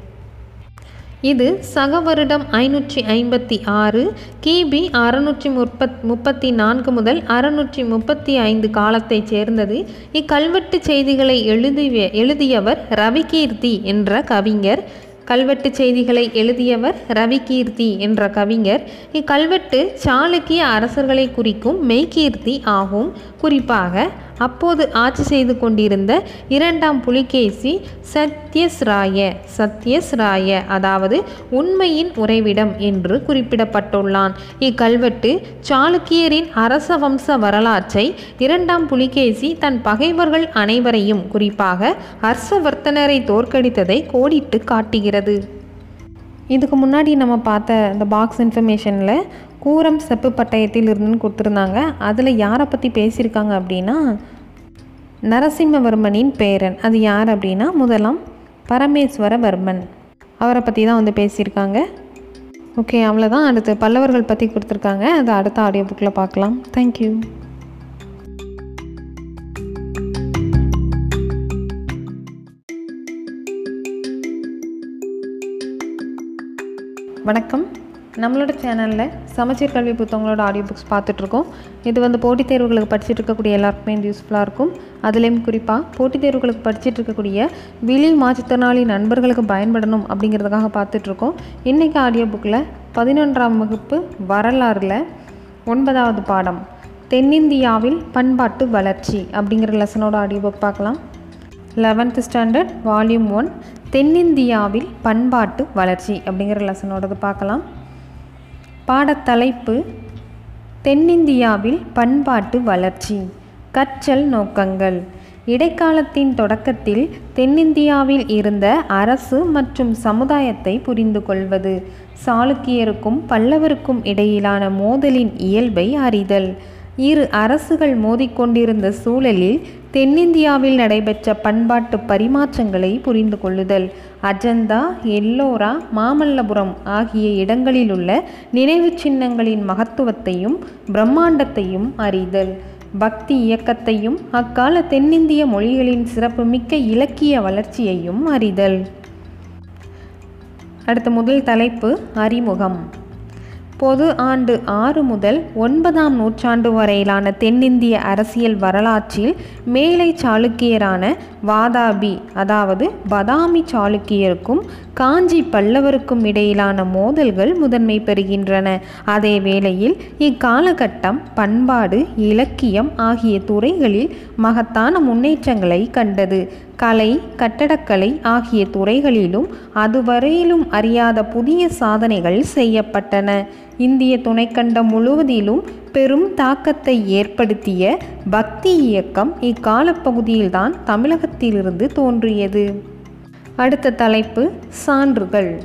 இது சக வருடம் ஐநூற்றி ஐம்பத்தி ஆறு கிபி அறுநூற்றி முப்பத் முப்பத்தி நான்கு முதல் அறுநூற்றி முப்பத்தி ஐந்து காலத்தைச் சேர்ந்தது. இக்கல்வெட்டு செய்திகளை எழுதி எழுதியவர் ரவிகீர்த்தி என்ற கவிஞர். கல்வெட்டு செய்திகளை எழுதியவர் ரவிகீர்த்தி என்ற கவிஞர். இக்கல்வெட்டு சாளுக்கிய அரசர்களை குறிக்கும் மெய்கீர்த்தி ஆகும். குறிப்பாக அப்போது ஆட்சி செய்து கொண்டிருந்த இரண்டாம் புலிகேசி சத்யஸ்ராய சத்யஸ்ராய அதாவது உண்மையின் உறைவிடம் என்று குறிப்பிடப்பட்டுள்ளான். இக்கல்வெட்டு சாளுக்கியரின் அரச வம்ச வரலாற்றை இரண்டாம் புலிகேசி தன் பகைவர்கள் அனைவரையும் குறிப்பாக ஹர்ஷவர்த்தனரை தோற்கடித்ததை கோடிட்டு காட்டுகிறது. இதுக்கு முன்னாடி நம்ம பார்த்த இந்த பாக்ஸ் இன்ஃபர்மேஷனில் கூரம் செப்பு பட்டயத்தில் இருந்துன்னு கொடுத்துருந்தாங்க. அதில் யாரை பற்றி பேசியிருக்காங்க அப்படின்னா நரசிம்மவர்மனின் பேரன். அது யார் அப்படின்னா முதலாம் பரமேஸ்வரவர்மன். அவரை பற்றி தான் வந்து பேசியிருக்காங்க. ஓகே அவ்வளோதான் அடுத்து பல்லவர்கள் பற்றி கொடுத்துருக்காங்க. அதை அடுத்த ஆடியோ புக்கில் பார்க்கலாம் தேங்க்யூ வணக்கம். நம்மளோட சேனலில் சமச்சீர் கல்வி புத்தகங்களோட ஆடியோ புக்ஸ் பார்த்துட்ருக்கோம். இது வந்து போட்டித் தேர்வுகளுக்கு படிச்சுட்டு இருக்கக்கூடிய எல்லாருக்குமே யூஸ்ஃபுல்லாக இருக்கும். அதுலேயும் குறிப்பாக போட்டித் தேர்வுகளுக்கு படிச்சுட்டு இருக்கக்கூடிய விழி மாற்றுத்திறனாளி நண்பர்களுக்கு பயன்படணும் அப்படிங்கிறதுக்காக பார்த்துட்ருக்கோம். இன்றைக்கி ஆடியோ புக்கில் பதினொன்றாம் வகுப்பு வரலாறில் ஒன்பதாவது பாடம் தென்னிந்தியாவில் பண்பாட்டு வளர்ச்சி அப்படிங்கிற லெசனோட ஆடியோ புக் பார்க்கலாம். லெவன்த்து ஸ்டாண்டர்ட் வால்யூம் ஒன் தென்னிந்தியாவில் பண்பாட்டு வளர்ச்சி அப்படிங்கிற லெசனோடது பார்க்கலாம். பாடத்தலைப்பு தென்னிந்தியாவில் பண்பாட்டு வளர்ச்சி கற்றல் நோக்கங்கள். இடைக்காலத்தின் தொடக்கத்தில் தென்னிந்தியாவில் இருந்த அரசு மற்றும் சமுதாயத்தை புரிந்து கொள்வது சாளுக்கியருக்கும் பல்லவருக்கும் இடையிலான மோதலின் இயல்பை அறிதல். இரு அரசுகள் மோதிக்கொண்டிருந்த சூழலில் தென்னிந்தியாவில் நடைபெற்ற பண்பாட்டு பரிமாற்றங்களை புரிந்து கொள்ளுதல். அஜந்தா எல்லோரா மாமல்லபுரம் ஆகிய இடங்களிலுள்ள நினைவு சின்னங்களின் மகத்துவத்தையும் பிரம்மாண்டத்தையும் அறிதல். பக்தி இயக்கத்தையும் அக்கால தென்னிந்திய மொழிகளின் சிறப்புமிக்க இலக்கிய வளர்ச்சியையும் அறிதல். அடுத்த முதல் தலைப்பு அறிமுகம். பொது ஆண்டு ஆறு முதல் ஒன்பதாம் நூற்றாண்டு வரையிலான தென்னிந்திய அரசியல் வரலாற்றில் மேலை சாளுக்கியரான வாதாபி அதாவது பதாமி சாளுக்கியருக்கும் காஞ்சி பல்லவருக்கும் இடையிலான மோதல்கள் முதன்மை பெறுகின்றன. அதே வேளையில் இக்காலகட்டம் பண்பாடு இலக்கியம் ஆகிய துறைகளில் மகத்தான முன்னேற்றங்களை கண்டது. கலை கட்டடக்கலை ஆகிய துறைகளிலும் அதுவரையிலும் அறியாத புதிய சாதனைகள் செய்யப்பட்டன. இந்திய துணைக்கண்டம் முழுவதிலும் பெரும் தாக்கத்தை ஏற்படுத்திய பக்தி இயக்கம் இக்காலப்பகுதியில்தான் தமிழகத்திலிருந்து தோன்றியது. அடுத்த தலைப்பு சான்றுகள்.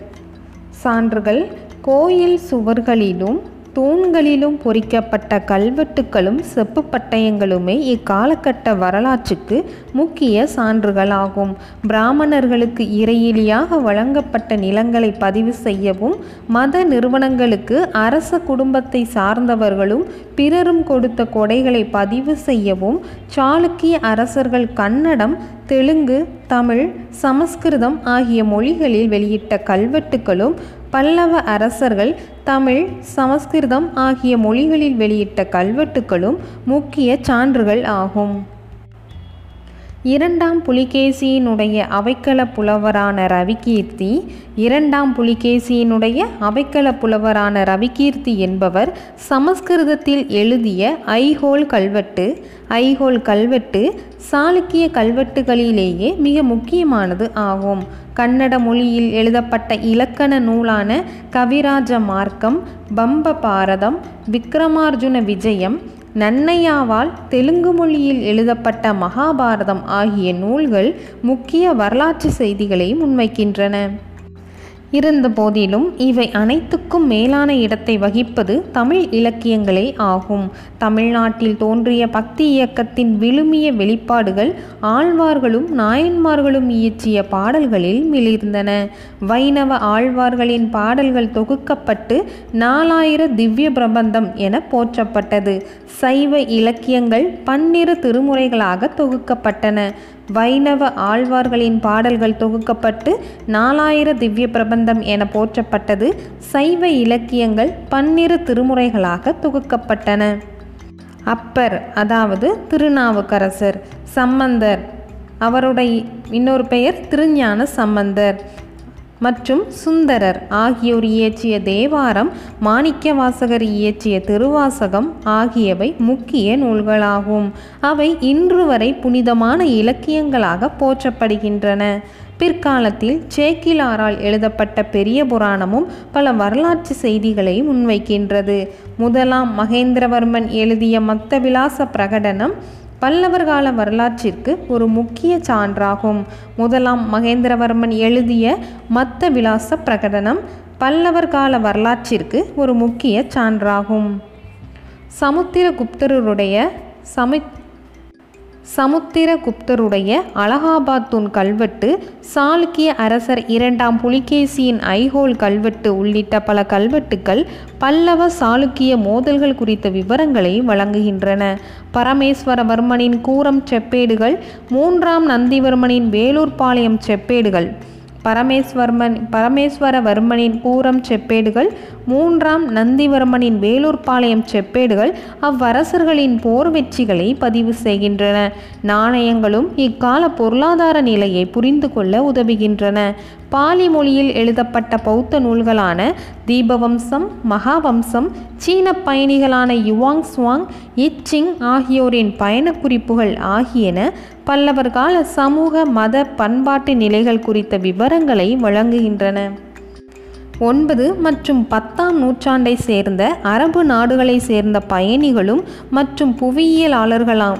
சான்றுகள் கோயில் சுவர்களிலும் தூண்களிலும் பொறிக்கப்பட்ட கல்வெட்டுக்களும் செப்பு பட்டயங்களுமே இக்காலகட்ட வரலாற்றுக்கு முக்கிய சான்றுகளாகும். பிராமணர்களுக்கு இறையிலியாக வழங்கப்பட்ட நிலங்களை பதிவு செய்யவும் மத நிறுவனங்களுக்கு அரச குடும்பத்தை சார்ந்தவர்களும் பிறரும் கொடுத்த கொடைகளை பதிவு செய்யவும் சாளுக்கிய அரசர்கள் கன்னடம் தெலுங்கு தமிழ் சமஸ்கிருதம் ஆகிய மொழிகளில் வெளியிட்ட கல்வெட்டுக்களும் பல்லவ அரசர்கள் தமிழ் சமஸ்கிருதம் ஆகிய மொழிகளில் வெளியிட்ட கல்வெட்டுகளும் முக்கிய சான்றுகள் ஆகும். இரண்டாம் புலிகேசியினுடைய அவைக்கள புலவரான ரவிகீர்த்தி இரண்டாம் புலிகேசியினுடைய அவைக்கள புலவரான ரவிகீர்த்தி என்பவர் சமஸ்கிருதத்தில் எழுதிய ஐஹோல் கல்வெட்டு ஐஹோல் கல்வெட்டு சாளுக்கிய கல்வெட்டுகளிலேயே மிக முக்கியமானது ஆகும். கன்னட மொழியில் எழுதப்பட்ட இலக்கண நூலான கவிராஜ மார்க்கம் பம்ப பாரதம் விக்ரமார்ஜுன விஜயம் நன்னையாவால் தெலுங்கு மொழியில் எழுதப்பட்ட மகாபாரதம் ஆகிய நூல்கள் முக்கிய வரலாற்று செய்திகளை முன்வைக்கின்றன. இருந்த போதிலும் இவை அனைத்துக்கும் மேலான இடத்தை வகிப்பது தமிழ் இலக்கியங்களே ஆகும். தமிழ்நாட்டில் தோன்றிய பக்தி இயக்கத்தின் விழுமிய வெளிப்பாடுகள் ஆழ்வார்களும் நாயன்மார்களும் இயற்றிய பாடல்களில் மிளிர்ந்தன. வைணவ ஆழ்வார்களின் பாடல்கள் தொகுக்கப்பட்டு நாலாயிர திவ்ய பிரபந்தம் என போற்றப்பட்டது. சைவ இலக்கியங்கள் பன்னிரு திருமுறைகளாக தொகுக்கப்பட்டன. வைணவ ஆழ்வார்களின் பாடல்கள் தொகுக்கப்பட்டு நாலாயிர திவ்ய பிரபந்தம் என போற்றப்பட்டது. சைவ இலக்கியங்கள் பன்னிரு திருமுறைகளாக தொகுக்கப்பட்டன. அப்பர் அதாவது திருநாவுக்கரசர். சம்பந்தர் அவருடைய இன்னொரு பெயர் திருஞான சம்பந்தர். மற்றும் சுந்தரர் ஆகியோர் இயற்றிய தேவாரம் மாணிக்கவாசகர் இயற்றிய திருவாசகம் ஆகியவை முக்கிய நூல்களாகும். அவை இன்று வரை புனிதமான இலக்கியங்களாக போற்றப்படுகின்றன. பிற்காலத்தில் சேக்கிலாரால் எழுதப்பட்ட பெரிய புராணமும் பல வரலாற்று செய்திகளை முன்வைக்கின்றது. முதலாம் மகேந்திரவர்மன் எழுதிய மத்தவிலாச பிரகடனம் பல்லவர் கால வரலாற்றிற்கு ஒரு முக்கிய சான்றாகும். முதலாம் மகேந்திரவர்மன் எழுதிய மத்த விலாச பிரகடனம் பல்லவர் கால வரலாற்றிற்கு ஒரு முக்கிய சான்றாகும். சமுத்திரகுப்தருடைய சமி சமுத்திரகுப்தருடைய அலகாபாத் தூண் கல்வெட்டு சாளுக்கிய அரசர் இரண்டாம் புலிகேசியின் ஐஹோல் கல்வெட்டு உள்ளிட்ட பல கல்வெட்டுக்கள் பல்லவ சாளுக்கிய மோதல்கள் குறித்த விவரங்களை வழங்குகின்றன. பரமேஸ்வரவர்மனின் கூரம் செப்பேடுகள் மூன்றாம் நந்திவர்மனின் வேலூர் பாளையம் செப்பேடுகள் பரமேஸ்வர்மன் பரமேஸ்வரவர்மனின் கூரம் செப்பேடுகள் மூன்றாம் நந்திவர்மனின் வேலூர்பாளையம் செப்பேடுகள் அவ்வரசர்களின் போர் வெற்றிகளை பதிவு செய்கின்றன. நாணயங்களும் இக்கால பொருளாதார நிலையை புரிந்து கொள்ள உதவுகின்றன. பாலி மொழியில் எழுதப்பட்ட பௌத்த நூல்களான தீபவம்சம் மகாவம்சம் சீன பயணிகளான யுவாங் சுவாங் இச்சிங் ஆகியோரின் பயணக் குறிப்புகள் ஆகியன பல்லவர் கால சமூக மத பண்பாட்டு நிலைகள் குறித்த விவரங்களை வழங்குகின்றன. ஒன்பது மற்றும் பத்தாம் நூற்றாண்டை சேர்ந்த அரபு நாடுகளை சேர்ந்த பயணிகளும் மற்றும் புவியியலாளர்களாம்.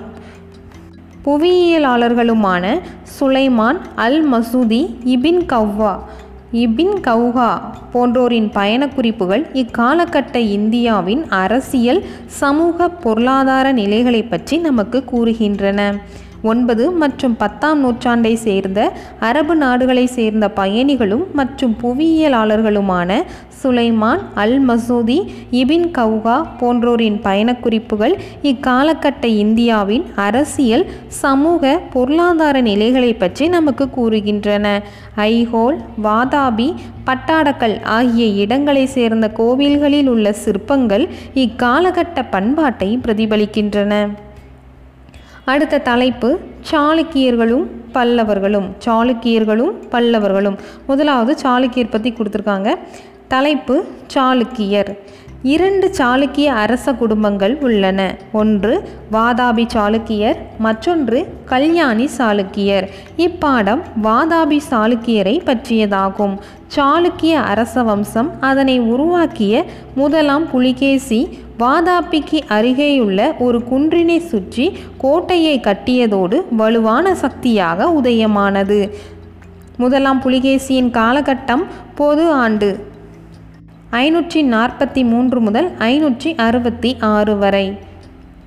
புவியியலாளர்களுமான சுலைமான் அல் மசூதி இபின் கவ்வா இபின் கவுஹா போன்றோரின் பயணக் குறிப்புகள் இக்காலகட்ட இந்தியாவின் அரசியல் சமூக பொருளாதார நிலைகளை பற்றி நமக்கு கூறுகின்றன. ஒன்பது மற்றும் பத்தாம் நூற்றாண்டை சேர்ந்த அரபு நாடுகளை சேர்ந்த பயணிகளும் மற்றும் புவியியலாளர்களுமான சுலைமான் அல் மசூதி இபின் கவுகா போன்றோரின் பயணக் குறிப்புகள் இக்காலகட்ட இந்தியாவின் அரசியல் சமூக பொருளாதார நிலைகளை பற்றி நமக்கு கூறுகின்றன. ஐஹோல் வாதாபி பட்டாடக்கல் ஆகிய இடங்களை சேர்ந்த கோவில்களில் உள்ள சிற்பங்கள் இக்காலகட்ட பண்பாட்டை பிரதிபலிக்கின்றன. அடுத்த தலைப்பு சாளுக்கியர்களும் பல்லவர்களும் சாளுக்கியர்களும் பல்லவர்களும். முதலாவது சாளுக்கியர் பற்றி கொடுத்துருக்காங்க. தலைப்பு சாளுக்கியர். இரண்டு சாளுக்கிய அரச குடும்பங்கள் உள்ளன. ஒன்று வாதாபி சாளுக்கியர் மற்றொன்று கல்யாணி சாளுக்கியர். இப்பாடம் வாதாபி சாளுக்கியரை பற்றியதாகும். சாளுக்கிய அரச வம்சம் அதனை உருவாக்கிய முதலாம் புலிகேசி வாதாபிக்கு அருகேயுள்ள ஒரு குன்றினை சுற்றி கோட்டையை கட்டியதோடு வலுவான சக்தியாக உதயமானது. முதலாம் புலிகேசியின் காலகட்டம் பொது ஆண்டு ஐநூற்றி நாற்பத்தி மூன்று முதல் ஐநூற்றி அறுபத்தி ஆறு வரை.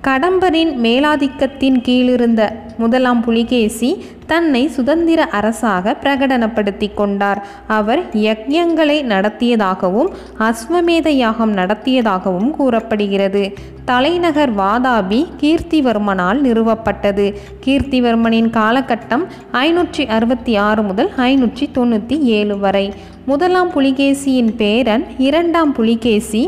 கடம்பரின் மேலாதிக்கத்தின் கீழிருந்த முதலாம் புலிகேசி தன்னை சுதந்திர அரசாக பிரகடனப்படுத்தி கொண்டார். அவர் யக்ஞங்களை நடத்தியதாகவும் அஸ்வமேத யாகம் நடத்தியதாகவும் கூறப்படுகிறது. தலைநகர் வாதாபி கீர்த்திவர்மனால் நிறுவப்பட்டது. கீர்த்திவர்மனின் காலகட்டம் ஐநூற்றி அறுபத்தி ஆறு முதல் ஐநூற்றி தொண்ணூற்றி ஏழு வரை. முதலாம் புலிகேசியின் பேரன் இரண்டாம் புலிகேசி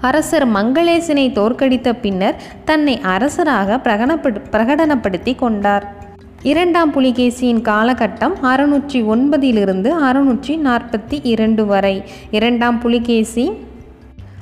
அரசர் மங்களேசனை தோற்கடித்த பின்னர் தன்னை அரசராக பிரகடனப்படு பிரகடனப்படுத்தி கொண்டார். இரண்டாம் புலிகேசியின் காலகட்டம் அறுநூற்றி ஒன்பதிலிருந்து அறுநூற்றி நாற்பத்தி இரண்டு வரை. இரண்டாம் புலிகேசி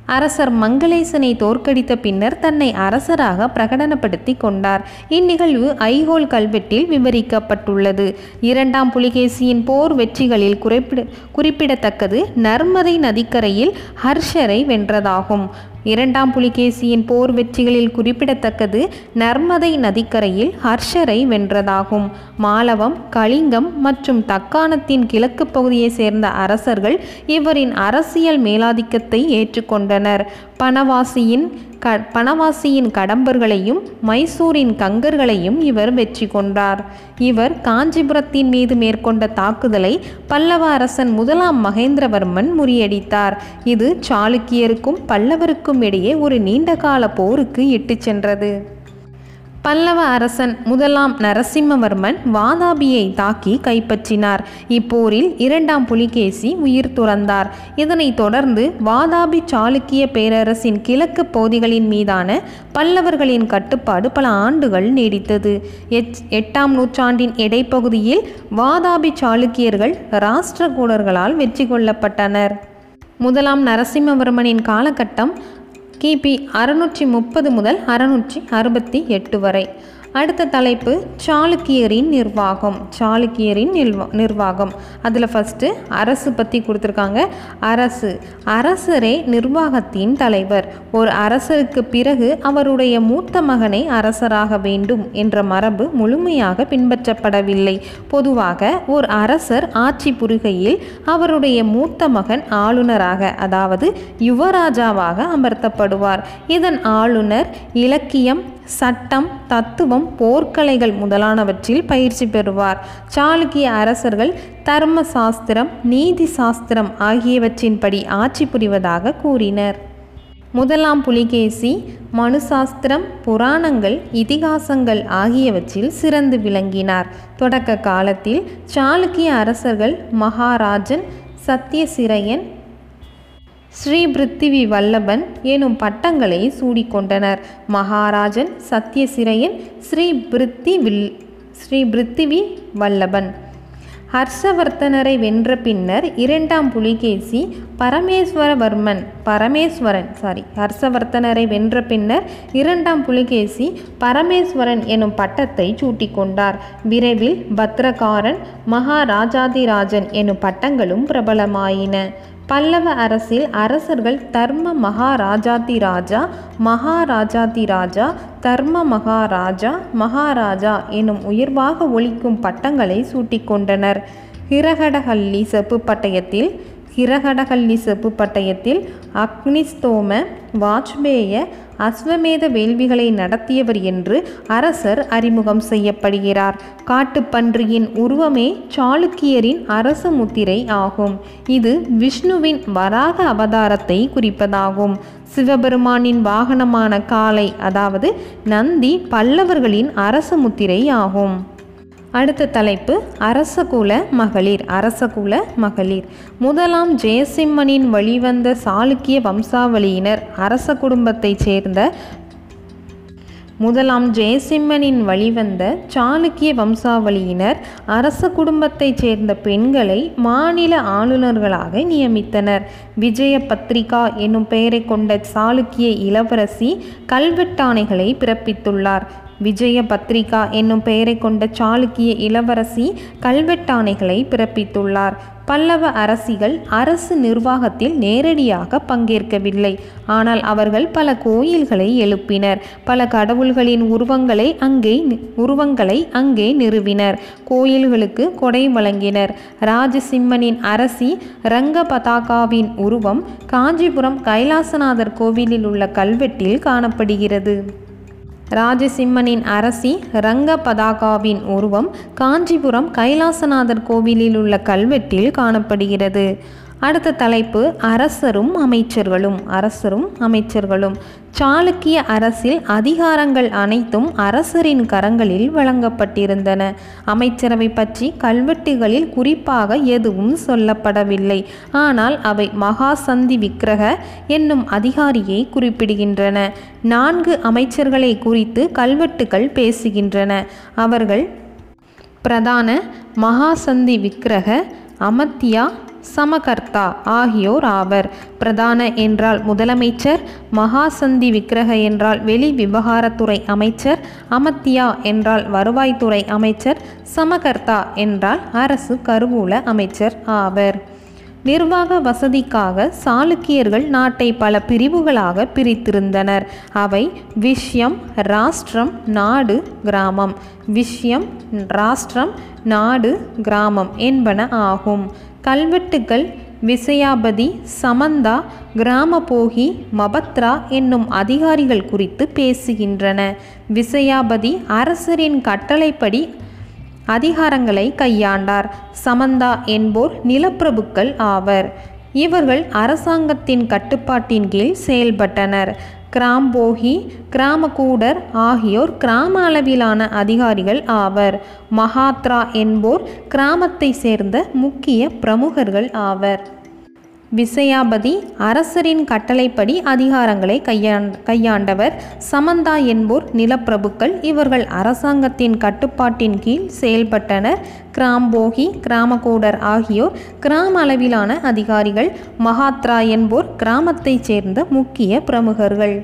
அரசர் மங்களேசனை தோற்கடித்த பின்னர் தன்னை அரசராக பிரகடனப்படுத்தி கொண்டார். இந்நிகழ்வு ஐஹோல் கல்வெட்டில் விவரிக்கப்பட்டுள்ளது. இரண்டாம் புலிகேசியின் போர் வெற்றிகளில் குறிப்பிட குறிப்பிடத்தக்கது நர்மதை நதிக்கரையில் ஹர்ஷரை வென்றதாகும். இரண்டாம் புலிகேசியின் போர் வெற்றிகளில் குறிப்பிடத்தக்கது நர்மதை நதிக்கரையில் ஹர்ஷரை வென்றதாகும். மாலவம் கலிங்கம் மற்றும் தக்காணத்தின் கிழக்கு பகுதியை சேர்ந்த அரசர்கள் இவரின் அரசியல் மேலாதிக்கத்தை ஏற்றுக்கொண்டனர். பனவாசியின் க பனவாசியின் கடம்பர்களையும் மைசூரின் கங்கர்களையும் இவர் வெற்றி கொண்டார். இவர் காஞ்சிபுரத்தின் மீது மேற்கொண்ட தாக்குதலை பல்லவ அரசன் முதலாம் மகேந்திரவர்மன் முறியடித்தார். இது சாளுக்கியருக்கும் பல்லவருக்கும் இடையே ஒரு நீண்டகால போருக்கு இட்டுச் சென்றது. பல்லவ அரசன் முதலாம் நரசிம்மவர்மன் வாதாபியை தாக்கி கைப்பற்றினார். இப்போரில் இரண்டாம் புலிகேசி உயிர் துறந்தார். இதனைத் தொடர்ந்து வாதாபி சாளுக்கிய பேரரசின் கிழக்கு பகுதிகளின் மீதான பல்லவர்களின் கட்டுப்பாடு பல ஆண்டுகள் நீடித்தது. எச் எட்டாம் நூற்றாண்டின் இடைப்பகுதியில் வாதாபி சாளுக்கியர்கள் ராஷ்டிரகூடர்களால் வெற்றி கொள்ளப்பட்டனர். முதலாம் நரசிம்மவர்மனின் காலகட்டம் கிபி அறுநூற்றி முப்பது முதல் அறுநூற்றி அறுபத்தி எட்டு வரை. அடுத்த தலைப்பு சாளுக்கியரின் நிர்வாகம் சாளுக்கியரின் நிர்வா நிர்வாகம். அதில் ஃபஸ்ட்டு அரசு பற்றி கொடுத்துருக்காங்க. அரசு அரசரே நிர்வாகத்தின் தலைவர். ஒரு அரசருக்கு பிறகு அவருடைய மூத்த மகனை அரசராக வேண்டும் என்ற மரபு முழுமையாக பின்பற்றப்படவில்லை. பொதுவாக ஒரு அரசர் ஆட்சி புரிகையில் அவருடைய மூத்த மகன் ஆளுநராக அதாவது யுவராஜாவாக அமர்த்தப்படுவார். இதன் ஆளுநர் இலக்கியம் சட்டம் தத்துவம் போர்க்கலைகள் முதலானவற்றில் பயிற்சி பெறுவார். சாளுக்கிய அரசர்கள் தர்ம சாஸ்திரம் நீதி சாஸ்திரம் ஆகியவற்றின்படி ஆட்சி புரிவதாக கூறினர். முதலாம் புலிகேசி மனு சாஸ்திரம் புராணங்கள் இதிகாசங்கள் ஆகியவற்றில் சிறந்து விளங்கினார். தொடக்க காலத்தில் சாளுக்கிய அரசர்கள் மகாராஜன் சத்தியசிரையன் ஸ்ரீ பிருத்திவி வல்லபன் எனும் பட்டங்களை சூடிக்கொண்டனர். மகாராஜன் சத்தியசிரையன் ஸ்ரீ பிருத்தி வில் ஸ்ரீ பிருத்திவி வல்லபன் ஹர்ஷவர்த்தனரை வென்ற பின்னர் இரண்டாம் புலிகேசி பரமேஸ்வரவர்மன் பரமேஸ்வரன் சாரி ஹர்ஷவர்த்தனரை வென்ற பின்னர் இரண்டாம் புலிகேசி பரமேஸ்வரன் எனும் பட்டத்தை சூட்டிக்கொண்டார். விரைவில் பத்ரகாரன் மகாராஜாதிராஜன் எனும் பட்டங்களும் பிரபலமாயின. பல்லவ அரசில் அரசர்கள் தர்ம மகாராஜாதி ராஜா மகாராஜாதி ராஜா தர்ம மகாராஜா மகாராஜா எனும் உயர்வாக ஒழிக்கும் பட்டங்களை சூட்டிக்கொண்டனர் ஹிரகடஹல்லி செப்பு பட்டயத்தில் ஹிரகடஹல்லி செப்பு பட்டயத்தில் அக்னிஸ்தோம வாஜ்பேய அஸ்வமேத வேள்விகளை நடத்தியவர் என்று அரசர் அறிமுகம் செய்யப்படுகிறார். காட்டுப்பன்றியின் உருவமே சாளுக்கியரின் அரச முத்திரை ஆகும். இது விஷ்ணுவின் வராக அவதாரத்தை குறிப்பதாகும். சிவபெருமானின் வாகனமான காளை அதாவது நந்தி பல்லவர்களின் அரச முத்திரை ஆகும். அடுத்த தலைப்பு அரசகுல மகளிர் அரசகுல மகளிர். முதலாம் ஜெயசிம்மனின் வழிவந்த சாளுக்கிய வம்சாவளியினர் அரச குடும்பத்தைச் சேர்ந்த முதலாம் ஜெயசிம்மனின் வழிவந்த சாளுக்கிய வம்சாவளியினர் அரச குடும்பத்தைச் சேர்ந்த பெண்களை மாநில ஆளுநர்களாக நியமித்தனர். விஜய பத்ரிகா என்னும் பெயரை கொண்ட சாளுக்கிய இளவரசி கல்வெட்டாணைகளை பிறப்பித்துள்ளார். விஜய பத்ரிகா என்னும் பெயரை கொண்ட சாளுக்கிய இளவரசி கல்வெட்டாணைகளை பிறப்பித்துள்ளார். பல்லவ அரசிகள் அரசு நிர்வாகத்தில் நேரடியாக பங்கேற்கவில்லை. ஆனால் அவர்கள் பல கோயில்களை எழுப்பினர். பல கடவுள்களின் உருவங்களை அங்கே உருவங்களை அங்கே நிறுவினர். கோயில்களுக்கு கொடை வழங்கினர். ராஜசிம்மனின் அரசி ரங்க பதாகாவின் உருவம் காஞ்சிபுரம் கைலாசநாதர் கோவிலில் உள்ள கல்வெட்டில் காணப்படுகிறது. ராஜசிம்மனின் அரசி ரங்க பதாகாவின் உருவம் காஞ்சிபுரம் கைலாசநாதர் கோவிலில் உள்ள கல்வெட்டில் காணப்படுகிறது. அடுத்த தலைப்பு அரசரும் அமைச்சர்களும் அரசரும் அமைச்சர்களும். சாளுக்கிய அரசில் அதிகாரங்கள் அனைத்தும் அரசரின் கரங்களில் வழங்கப்பட்டிருந்தன. அமைச்சரவை பற்றி கல்வெட்டுகளில் குறிப்பாக எதுவும் சொல்லப்படவில்லை. ஆனால் அவை மகாசந்தி விக்கிரக என்னும் அதிகாரியை குறிப்பிடுகின்றன. நான்கு அமைச்சர்களை குறித்து கல்வெட்டுகள் பேசுகின்றன. அவர்கள் பிரதான மகாசந்தி விக்கிரக அமத்தியா சமகர்த்தா ஆகியோர் ஆவர். பிரதான என்றால் முதலமைச்சர் மகாசந்தி விக்கிரக என்றால் வெளி விவகாரத்துறை அமைச்சர் அமத்தியா என்றால் வருவாய்த்துறை அமைச்சர் சமகர்த்தா என்றால் அரசு கருவூல அமைச்சர் ஆவர். நிர்வாக வசதிக்காக சாளுக்கியர்கள் நாட்டை பல பிரிவுகளாக பிரித்திருந்தனர். அவை விஷயம் ராஷ்டிரம் நாடு கிராமம். விஷயம் ராஷ்டிரம் நாடு கிராமம் என்பன ஆகும். கல்வெட்டுகள் விசயாபதி சமந்தா கிராமபோகி மபத்ரா என்னும் அதிகாரிகள் குறித்து பேசுகின்றன. விசயாபதி அரசரின் கட்டளைப்படி அதிகாரங்களை கையாண்டார். சமந்தா என்போர் நிலப்பிரபுக்கள் ஆவர். இவர்கள் அரசாங்கத்தின் கட்டுப்பாட்டின் கீழ் செயல்பட்டனர். கிராம்போகி கிராமகூடர் ஆகியோர் கிராம அளவிலான அதிகாரிகள் ஆவர். மகாத்ரா என்போர் கிராமத்தை சேர்ந்த முக்கிய பிரமுகர்கள் ஆவர். விசயாபதி அரசரின் கட்டளைப்படி அதிகாரங்களை கையாண் கையாண்டவர். சமந்தா என்போர் நிலப்பிரபுக்கள். இவர்கள் அரசாங்கத்தின் கட்டுப்பாட்டின் கீழ் செயல்பட்டனர். கிராம்போகி கிராமகோடர் ஆகியோர் கிராம அளவிலான அதிகாரிகள். மகாத்ரா என்போர் கிராமத்தைச் சேர்ந்த முக்கிய பிரமுகர்கள்.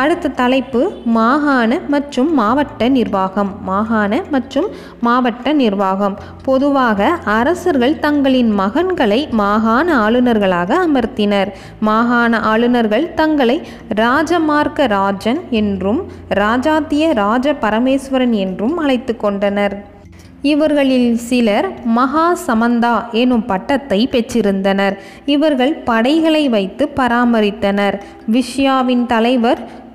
அடுத்த தலைப்பு மாகாண மற்றும் மாவட்ட நிர்வாகம். மாகாண மற்றும் மாவட்ட நிர்வாகம். பொதுவாக அரசர்கள் தங்களின் மகன்களை மாகாண ஆளுநர்களாக அமர்த்தினர். மாகாண ஆளுநர்கள் தங்களை ராஜமார்க்க ராஜன் என்றும் ராஜாத்திய ராஜ பரமேஸ்வரன் என்றும் அழைத்து கொண்டனர். இவர்களில் சிலர் மகா சமந்தா எனும் பட்டத்தை பெற்றிருந்தனர். இவர்கள் படைகளை வைத்து பராமரித்தனர். விஷ்யாவின் தலைவர்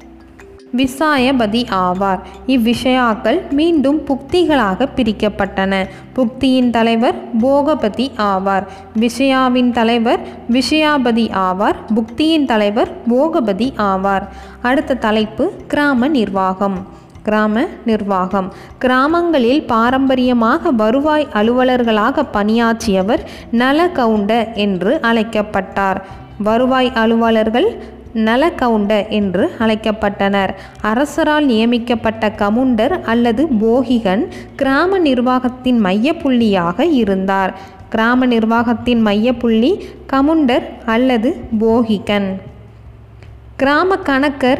விசாயபதி ஆவார். இவ்விஷயாக்கள் மீண்டும் புக்திகளாக பிரிக்கப்பட்டன. புக்தியின் தலைவர் போகபதி ஆவார். விஷயாவின் தலைவர் விஷயாபதி ஆவார். புக்தியின் தலைவர் போகபதி ஆவார். அடுத்த தலைப்பு கிராம நிர்வாகம். கிராம நிர்வாகம். கிராமங்களில் பாரம்பரியமாக வருவாய் அலுவலர்களாக பணியாற்றியவர் நலகவுண்ட என்று அழைக்கப்பட்டார். வருவாய் அலுவலர்கள் நலகவுண்ட என்று அழைக்கப்பட்டனர். அரசரால் நியமிக்கப்பட்ட கவுண்டர் அல்லது போகிகன் கிராம நிர்வாகத்தின் மையப்புள்ளியாக இருந்தார். கிராம நிர்வாகத்தின் மையப்புள்ளி கமுண்டர் அல்லது போகிகன். கிராம கணக்கர்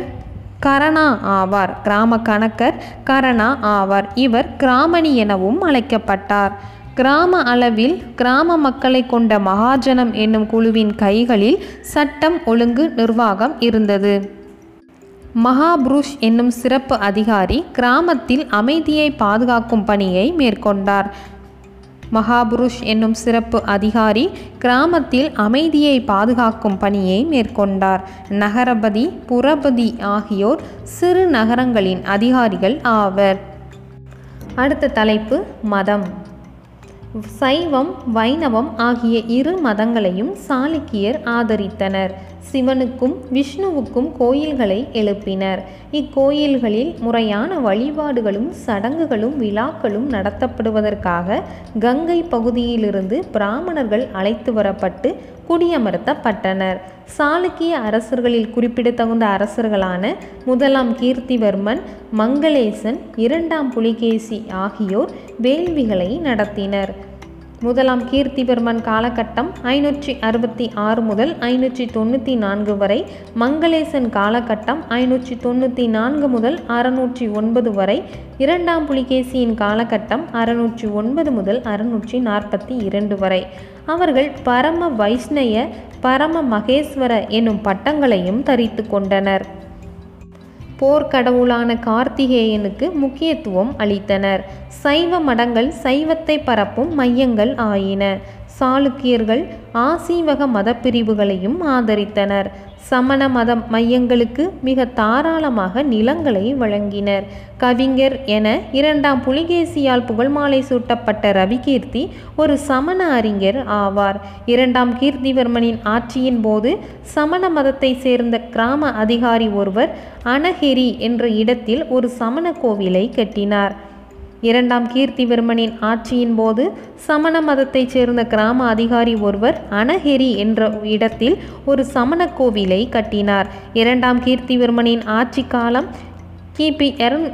கரணா ஆவார். கிராம கணக்கர் கரணா ஆவார். இவர் கிராமணி எனவும் அழைக்கப்பட்டார். கிராம அளவில் கிராம மக்களை கொண்ட மகாஜனம் என்னும் குழுவின் கைகளில் சட்டம் ஒழுங்கு நிர்வாகம் இருந்தது. மகாபுருஷ் என்னும் சிறப்பு அதிகாரி கிராமத்தில் அமைதியை பாதுகாக்கும் பணியை மேற்கொண்டார். மகாபுருஷ் என்னும் சிறப்பு அதிகாரி கிராமத்தில் அமைதியை பாதுகாக்கும் பணியை மேற்கொண்டார். நகரபதி புறபதி ஆகியோர் சிறு நகரங்களின் அதிகாரிகள் ஆவர். அடுத்த தலைப்பு மதம். சைவம் வைணவம் ஆகிய இரு மதங்களையும் சாளுக்கியர் ஆதரித்தனர். சிவனுக்கும் விஷ்ணுவுக்கும் கோயில்களை எழுப்பினர். இக்கோயில்களில் முறையான வழிபாடுகளும் சடங்குகளும் விழாக்களும் நடத்தப்படுவதற்காக கங்கை பகுதியிலிருந்து பிராமணர்கள் அழைத்து வரப்பட்டு குடியமர்த்தப்பட்டனர். சாளுக்கிய அரசர்களில் குறிப்பிடத்தகுந்த அரசர்களான முதலாம் கீர்த்திவர்மன் மங்களேசன் இரண்டாம் புலிகேசி ஆகியோர் வேள்விகளை நடத்தினர். முதலாம் கீர்த்திவர்மன் காலகட்டம் ஐநூற்றி அறுபத்தி ஆறு முதல் ஐநூற்றி தொண்ணூற்றி நான்கு வரை மங்களேசன் காலகட்டம் ஐநூற்றி தொண்ணூற்றி நான்கு முதல் அறுநூற்றி ஒன்பது வரை இரண்டாம் புலிகேசியின் காலகட்டம் அறுநூற்றி ஒன்பது முதல் அறுநூற்றி நாற்பத்தி இரண்டு வரை. அவர்கள் பரம வைஷ்ணய பரம மகேஸ்வர எனும் பட்டங்களையும் தரித்து கொண்டனர். போர்க்கடவுளான கார்த்திகேயனுக்கு முக்கியத்துவம் அளித்தனர். சைவ மடங்கள் சைவத்தை பரப்பும் மையங்கள் ஆயின. சாளுக்கியர்கள் ஆசீவக மதப்பிரிவுகளையும் ஆதரித்தனர். சமண மதம் மையங்களுக்கு மிக தாராளமாக நிலங்களை வழங்கினர். கவிஞர் என இரண்டாம் புலிகேசியால் புகழ்மாலை சூட்டப்பட்ட ரவிகீர்த்தி ஒரு சமண அறிஞர் ஆவார். இரண்டாம் கீர்த்திவர்மனின் ஆட்சியின் போது சமண மதத்தை சேர்ந்த கிராம அதிகாரி ஒருவர் அனஹெரி என்ற இடத்தில் ஒரு சமண கோவிலை கட்டினார். இரண்டாம் கீர்த்திவர்மனின் ஆட்சியின் போது சமண மதத்தைச் சேர்ந்த கிராம அதிகாரி ஒருவர் அனஹெரி என்ற இடத்தில் ஒரு சமண கோவிலை கட்டினார். இரண்டாம் கீர்த்திவர்மனின் ஆட்சி காலம் கிபி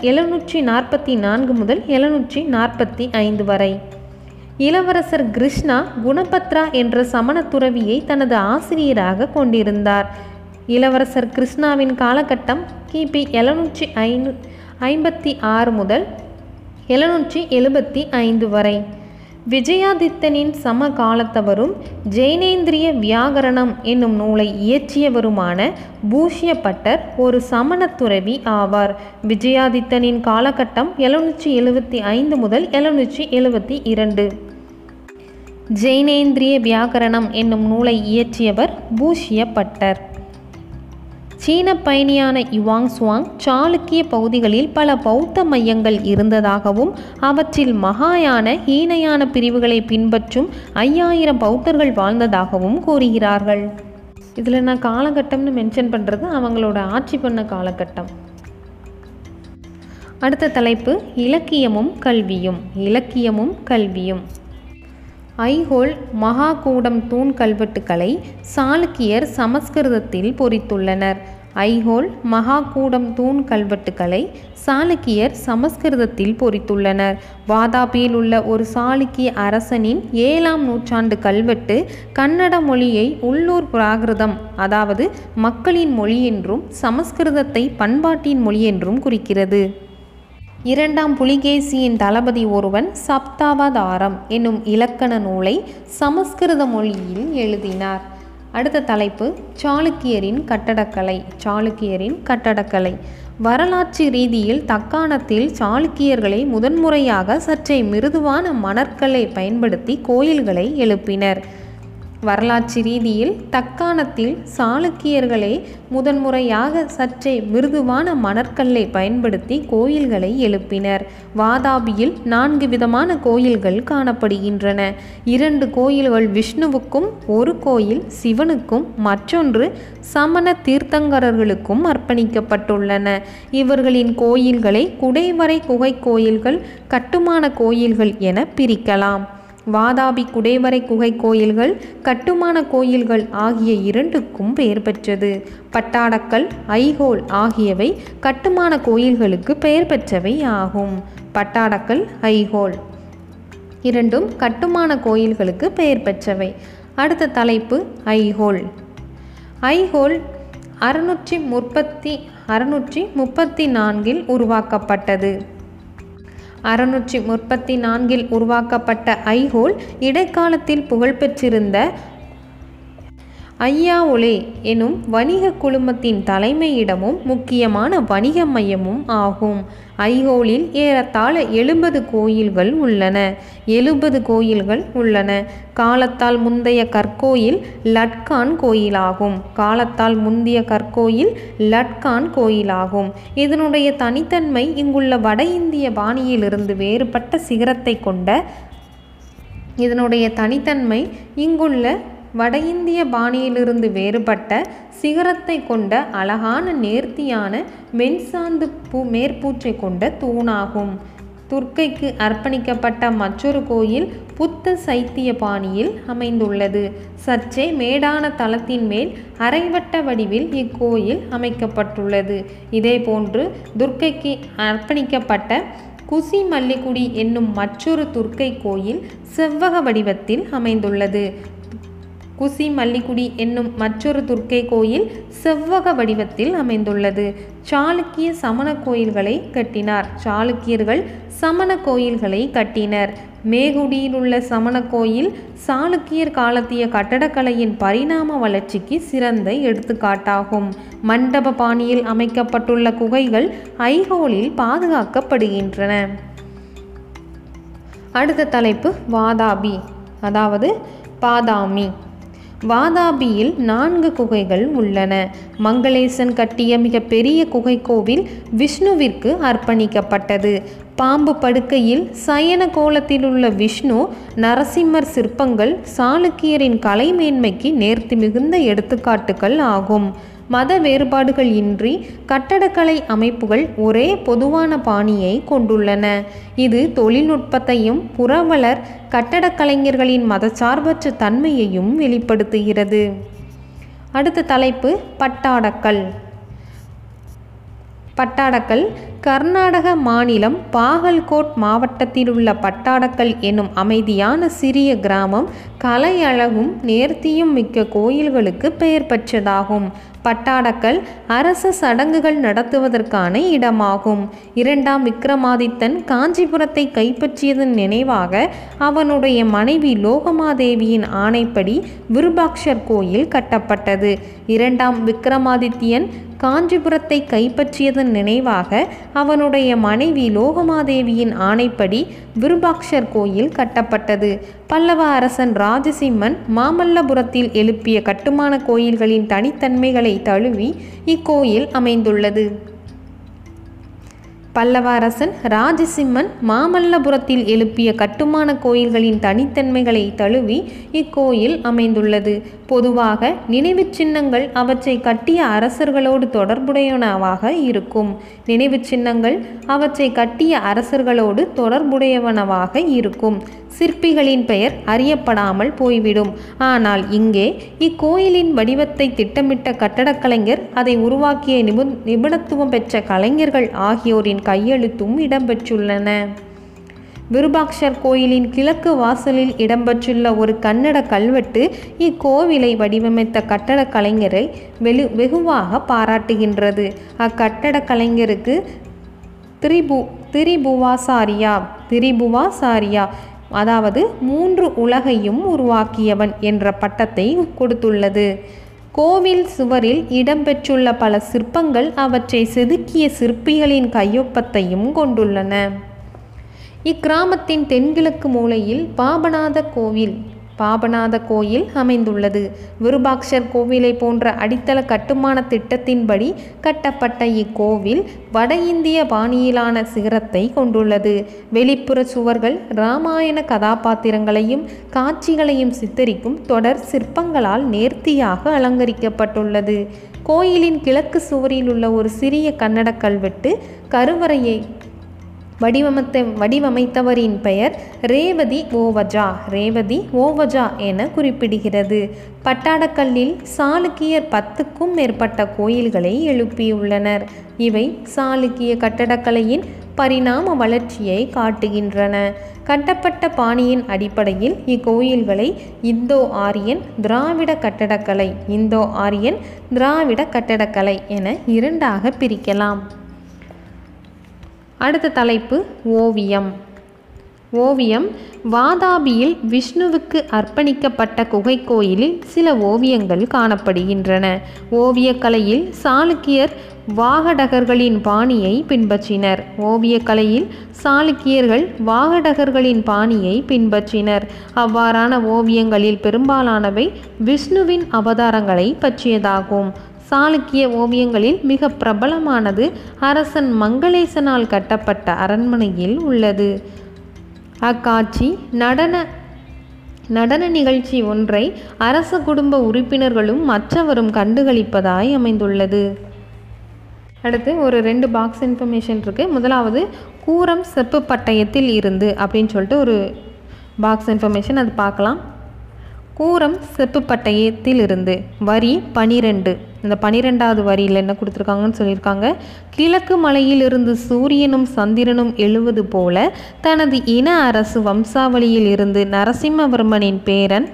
எழுநூற்றி நாற்பத்தி நான்கு முதல் எழுநூற்றி நாற்பத்தி ஐந்து வரை. இளவரசர் கிருஷ்ணா குணபத்ரா என்ற சமண துறவியை தனது ஆசிரியராக கொண்டிருந்தார். இளவரசர் கிருஷ்ணாவின் காலகட்டம் கிபி எழுநூற்றி ஐநூ ஐம்பத்தி ஆறு முதல் எழுநூற்றி எழுபத்தி ஐந்து வரை. விஜயாதித்தனின் சமகாலத்தவரும் ஜெயினேந்திரிய வியாகரணம் என்னும் நூலை இயற்றியவருமான பூஷ்யப்பட்டர் ஒரு சமணத்துறவி ஆவார். விஜயாதித்தனின் காலகட்டம் எழுநூற்றி எழுபத்தி ஐந்து முதல் எழுநூற்றி எழுபத்தி இரண்டு. ஜெயினேந்திரிய வியாகரணம் என்னும் நூலை இயற்றியவர் பூஷ்யப்பட்டர் சீன பயணியான யுவாங் சுவாங் சாளுக்கிய பகுதிகளில் பல பௌத்த மையங்கள் இருந்ததாகவும் அவற்றில் மகாயான ஹீனயான பிரிவுகளை பின்பற்றும் ஐயாயிரம் பௌத்தர்கள் வாழ்ந்ததாகவும் கூறுகிறார்கள். இதில் நான் காலகட்டம்னு மென்ஷன் பண்ணுறது அவங்களோட ஆட்சி பண்ண காலகட்டம். அடுத்த தலைப்பு இலக்கியமும் கல்வியும். இலக்கியமும் கல்வியும். ஐஹோல் மகாகூடம் தூண் கல்வெட்டுக்களை சாளுக்கியர் சமஸ்கிருதத்தில் பொறித்துள்ளனர். ஐஹோல் மகாகூடம் தூண் கல்வெட்டுக்களை சாளுக்கியர் சமஸ்கிருதத்தில் பொறித்துள்ளனர். வாதாபியில் உள்ள ஒரு சாளுக்கிய அரசனின் ஏழாம் நூற்றாண்டு கல்வெட்டு கன்னட மொழியை உள்ளூர் பிராகிருதம் அதாவது மக்களின் மொழி என்றும் சமஸ்கிருதத்தை பண்பாட்டின் மொழி என்றும் குறிக்கிறது. இரண்டாம் புலிகேசியின் தளபதி ஒருவன் சப்தாவதாரம் என்னும் இலக்கண நூலை சமஸ்கிருத மொழியில் எழுதினார். அடுத்த தலைப்பு சாளுக்கியரின் கட்டடக்கலை சாளுக்கியரின் கட்டடக்கலை. வரலாற்று ரீதியில் தக்காணத்தில் சாளுக்கியர்களை முதன்முறையாக சற்றே மிருதுவான மணற்களை பயன்படுத்தி கோயில்களை எழுப்பினர். வரலாற்று ரீதியில் தக்காணத்தில் சாளுக்கியர்களே முதன்முறையாக சற்றே மிருதுவான மணற்கல்லை பயன்படுத்தி கோயில்களை எழுப்பினர். வாதாபியில் நான்கு விதமான கோயில்கள் காணப்படுகின்றன. இரண்டு கோயில்கள் விஷ்ணுவுக்கும் ஒரு கோயில் சிவனுக்கும் மற்றொன்று சமண தீர்த்தங்கரர்களுக்கும் அர்ப்பணிக்கப்பட்டுள்ளன. இவர்களின் கோயில்களை குடைவரை குகை கோயில்கள் கட்டுமான கோயில்கள் என பிரிக்கலாம். வாதாபி குடைவரை குகை கோயில்கள் கட்டுமான கோயில்கள் ஆகிய இரண்டுக்கும் பெயர் பெற்றது. பட்டாடக்கல் ஐஹோல் ஆகியவை கட்டுமான கோயில்களுக்கு பெயர் பெற்றவை ஆகும். பட்டாடக்கல் ஐஹோல் இரண்டும் கட்டுமான கோயில்களுக்கு பெயர் பெற்றவை. அடுத்த தலைப்பு ஐஹோல் ஐஹோல் அறுநூற்றி முப்பத்தி அறுநூற்றி முப்பத்தி நான்கில் உருவாக்கப்பட்டது. அறுநூற்றி முப்பத்தி நான்கில் உருவாக்கப்பட்ட ஐஹோல் இடைக்காலத்தில் புகழ்பெற்றிருந்த ஐயாஒலே எனும் வணிக குழுமத்தின் தலைமையிடமும் முக்கியமான வணிக மையமும் ஆகும். ஐஹோலில் ஏறத்தாழ எழுபது கோயில்கள் உள்ளன. எழுபது கோயில்கள் உள்ளன. காலத்தால் முந்தைய கற்கோயில் லட்கான் கோயிலாகும். காலத்தால் முந்தைய கற்கோயில் லட்கான் கோயிலாகும். இதனுடைய தனித்தன்மை இங்குள்ள வட இந்திய பாணியிலிருந்து வேறுபட்ட சிகரத்தை கொண்ட இதனுடைய தனித்தன்மை இங்குள்ள வட இந்திய பாணியிலிருந்து வேறுபட்ட சிகரத்தை கொண்ட அழகான நேர்த்தியான மென்சாந்து பூ மேற்பூச்சை கொண்ட தூணாகும். துர்க்கைக்கு அர்ப்பணிக்கப்பட்ட மற்றொரு கோயில் புத்த சைத்திய பாணியில் அமைந்துள்ளது. சற்றே மேடான தளத்தின் மேல் அரைவட்ட வடிவில் இக்கோயில் அமைக்கப்பட்டுள்ளது. இதேபோன்று துர்க்கைக்கு அர்ப்பணிக்கப்பட்ட குசி மல்லிகுடி என்னும் மற்றொரு துர்க்கை கோயில் செவ்வக வடிவத்தில் அமைந்துள்ளது. குசி மல்லிகுடி என்னும் மற்றொரு துர்க்கை கோயில் செவ்வக வடிவத்தில் அமைந்துள்ளது. சாளுக்கிய சமண கோயில்களை கட்டினார். சாளுக்கியர்கள் சமண கோயில்களை கட்டினர். மேகுடியில் உள்ள சமண கோயில் சாளுக்கியர் காலத்திய கட்டடக்கலையின் பரிணாம வளர்ச்சிக்கு சிறந்த எடுத்துக்காட்டாகும். மண்டப பாணியில் அமைக்கப்பட்டுள்ள குகைகள் ஐஹோலில் பாதுகாக்கப்படுகின்றன. அடுத்த தலைப்பு வாதாபி. அதாவது பாதாமி. வாதாபியில் நான்கு குகைகள் உள்ளன. மங்களேசன் கட்டிய மிகப்பெரிய குகை கோவில் விஷ்ணுவிற்கு அர்ப்பணிக்கப்பட்டது. பாம்பு படுக்கையில் சயன கோலத்தில் உள்ள விஷ்ணு நரசிம்மர் சிற்பங்கள் சாளுக்கியரின் கலைமேன்மைக்கு நேர்த்தி மிகுந்த எடுத்துக்காட்டுகள் ஆகும். மத வேறுபாடுகள் இன்றி கட்டடக்கலை அமைப்புகள் ஒரே பொதுவான பாணியை கொண்டுள்ளன. இது தொழில்நுட்பத்தையும் புறவலர் கட்டடக்கலைஞர்களின் மதச்சார்பற்ற தன்மையையும் வெளிப்படுத்துகிறது. அடுத்த தலைப்பு பட்டாடக்கல். பட்டாடக்கல் கர்நாடக மாநிலம் பாகல்கோட் மாவட்டத்தில் உள்ள பட்டாடக்கல் எனும் அமைதியான சிறிய கிராமம் கலையழகும் நேர்த்தியும் மிக்க கோயில்களுக்கு பெயர் பெற்றதாகும். பட்டாடக்கல் அரச சடங்குகள் நடத்துவதற்கான இடமாகும். இரண்டாம் விக்ரமாதித்தன் காஞ்சிபுரத்தை கைப்பற்றியதன் நினைவாக அவனுடைய மனைவி லோகமாதேவியின் ஆணைப்படி விருபாக்ஷர் கோயில் கட்டப்பட்டது. இரண்டாம் விக்ரமாதித்யன் காஞ்சிபுரத்தை கைப்பற்றியதன் நினைவாக அவனுடைய மனைவி லோகமாதேவியின் ஆணைப்படி விருபாக்ஷர் கோயில் கட்டப்பட்டது. பல்லவ அரசன் ராஜசிம்மன் மாமல்லபுரத்தில் எழுப்பிய கட்டுமான கோயில்களின் தனித்தன்மைகளை தழுவி இக்கோயில் அமைந்துள்ளது. பல்லவ அரசன் ராஜசிம்மன் மாமல்லபுரத்தில் எழுப்பிய கட்டுமான கோயில்களின் தனித்தன்மைகளை தழுவி இக்கோயில் அமைந்துள்ளது. பொதுவாக நினைவுச் சின்னங்கள் அவற்றை கட்டிய அரசர்களோடு தொடர்புடையனவாக இருக்கும். நினைவுச் சின்னங்கள் அவற்றை கட்டிய அரசர்களோடு தொடர்புடையவனவாக இருக்கும். சிற்பிகளின் பெயர் அறியப்படாமல் போய்விடும். ஆனால் இங்கே இக்கோயிலின் வடிவத்தை திட்டமிட்ட கட்டடக்கலைஞர் அதை உருவாக்கிய நிபு நிபுணத்துவம் பெற்ற கலைஞர்கள் ஆகியோரின் கையெழுத்தும் இடம்பெற்றுள்ளன. விருபாக்ஷர் கோயிலின் கிழக்கு வாசலில் இடம்பெற்றுள்ள ஒரு கன்னட கல்வெட்டு இக்கோவிலை வடிவமைத்த கட்டடக் கலைஞரை வெகு வெகுவாக பாராட்டுகின்றது. அக்கட்டடக் கலைஞருக்கு திரிபு திரிபுவாசாரியா திரிபுவாசாரியா அதாவது மூன்று உலகையும் உருவாக்கியவன் என்ற பட்டத்தை கொடுத்துள்ளது. கோவில் சுவரில் இடம்பெற்றுள்ள பல சிற்பங்கள் அவற்றை செதுக்கிய சிற்பிகளின் கையொப்பத்தையும் கொண்டுள்ளன. இக்கிராமத்தின் தென்கிழக்கு மூலையில் பாபநாத கோவில் பாபநாத கோயில் அமைந்துள்ளது. விருபாக்ஷர் கோவிலை போன்ற அடித்தள கட்டுமான திட்டத்தின்படி கட்டப்பட்ட இக்கோவில் வட இந்திய பாணியிலான சிகரத்தை கொண்டுள்ளது. வெளிப்புற சுவர்கள் இராமாயண கதாபாத்திரங்களையும் காட்சிகளையும் சித்தரிக்கும் தொடர் சிற்பங்களால் நேர்த்தியாக அலங்கரிக்கப்பட்டுள்ளது. கோயிலின் கிழக்கு சுவரில் உள்ள ஒரு சிறிய கன்னட கல்வெட்டு கருவறையை வடிவமைத்த வடிவமைத்தவரின் பெயர் ரேவதி ஓவஜா. ரேவதி ஓவஜா என குறிப்பிடுகிறது. பட்டாடக்கல்லில் சாளுக்கியர் பத்துக்கும் மேற்பட்ட கோயில்களை எழுப்பியுள்ளனர். இவை சாளுக்கிய கட்டடக்கலையின் பரிணாம வளர்ச்சியை காட்டுகின்றன. கட்டப்பட்ட பாணியின் அடிப்படையில் இக்கோயில்களை இந்தோ ஆரியன் திராவிட கட்டடக்கலை இந்தோ ஆரியன் திராவிட கட்டடக்கலை என இரண்டாக பிரிக்கலாம். அடுத்த தலைப்பு ஓவியம். ஓவியம் வாதாபியில் விஷ்ணுவுக்கு அர்ப்பணிக்கப்பட்ட குகை கோயிலில் சில ஓவியங்கள் காணப்படுகின்றன. ஓவியக்கலையில் சாளுக்கியர் வாகடகர்களின் பாணியை பின்பற்றினர். ஓவியக்கலையில் சாளுக்கியர்கள் வாகடகர்களின் பாணியை பின்பற்றினர். அவ்வாறான ஓவியங்களில் பெரும்பாலானவை விஷ்ணுவின் அவதாரங்களை பற்றியதாகும். சாளுக்கிய ஓவியங்களில் மிக பிரபலமானது அரசன் மங்களேசனால் கட்டப்பட்ட அரண்மனையில் உள்ளது. அக்காட்சி நடன நடன நிகழ்ச்சி ஒன்றை அரச குடும்ப உறுப்பினர்களும் மற்றவரும் கண்டுகளிப்பதாய் அமைந்துள்ளது. அடுத்து ஒரு ரெண்டு பாக்ஸ் இன்ஃபர்மேஷன் இருக்குது முதலாவது கூரம் செப்பு பட்டயத்தில் இருந்து அப்படின்னு சொல்லிட்டு ஒரு பாக்ஸ் இன்ஃபர்மேஷன் அது பார்க்கலாம். கூரம் செப்பு பட்டயத்தில் இருந்து வரி பனிரெண்டு. இந்த பனிரெண்டாவது வரியில் என்ன கொடுத்துருக்காங்கன்னு சொல்லியிருக்காங்க. கிழக்கு மலையிலிருந்து சூரியனும் சந்திரனும் எழுவது போல தனது இன அரசு வம்சாவளியில் இருந்து நரசிம்மவர்மனின் பேரன்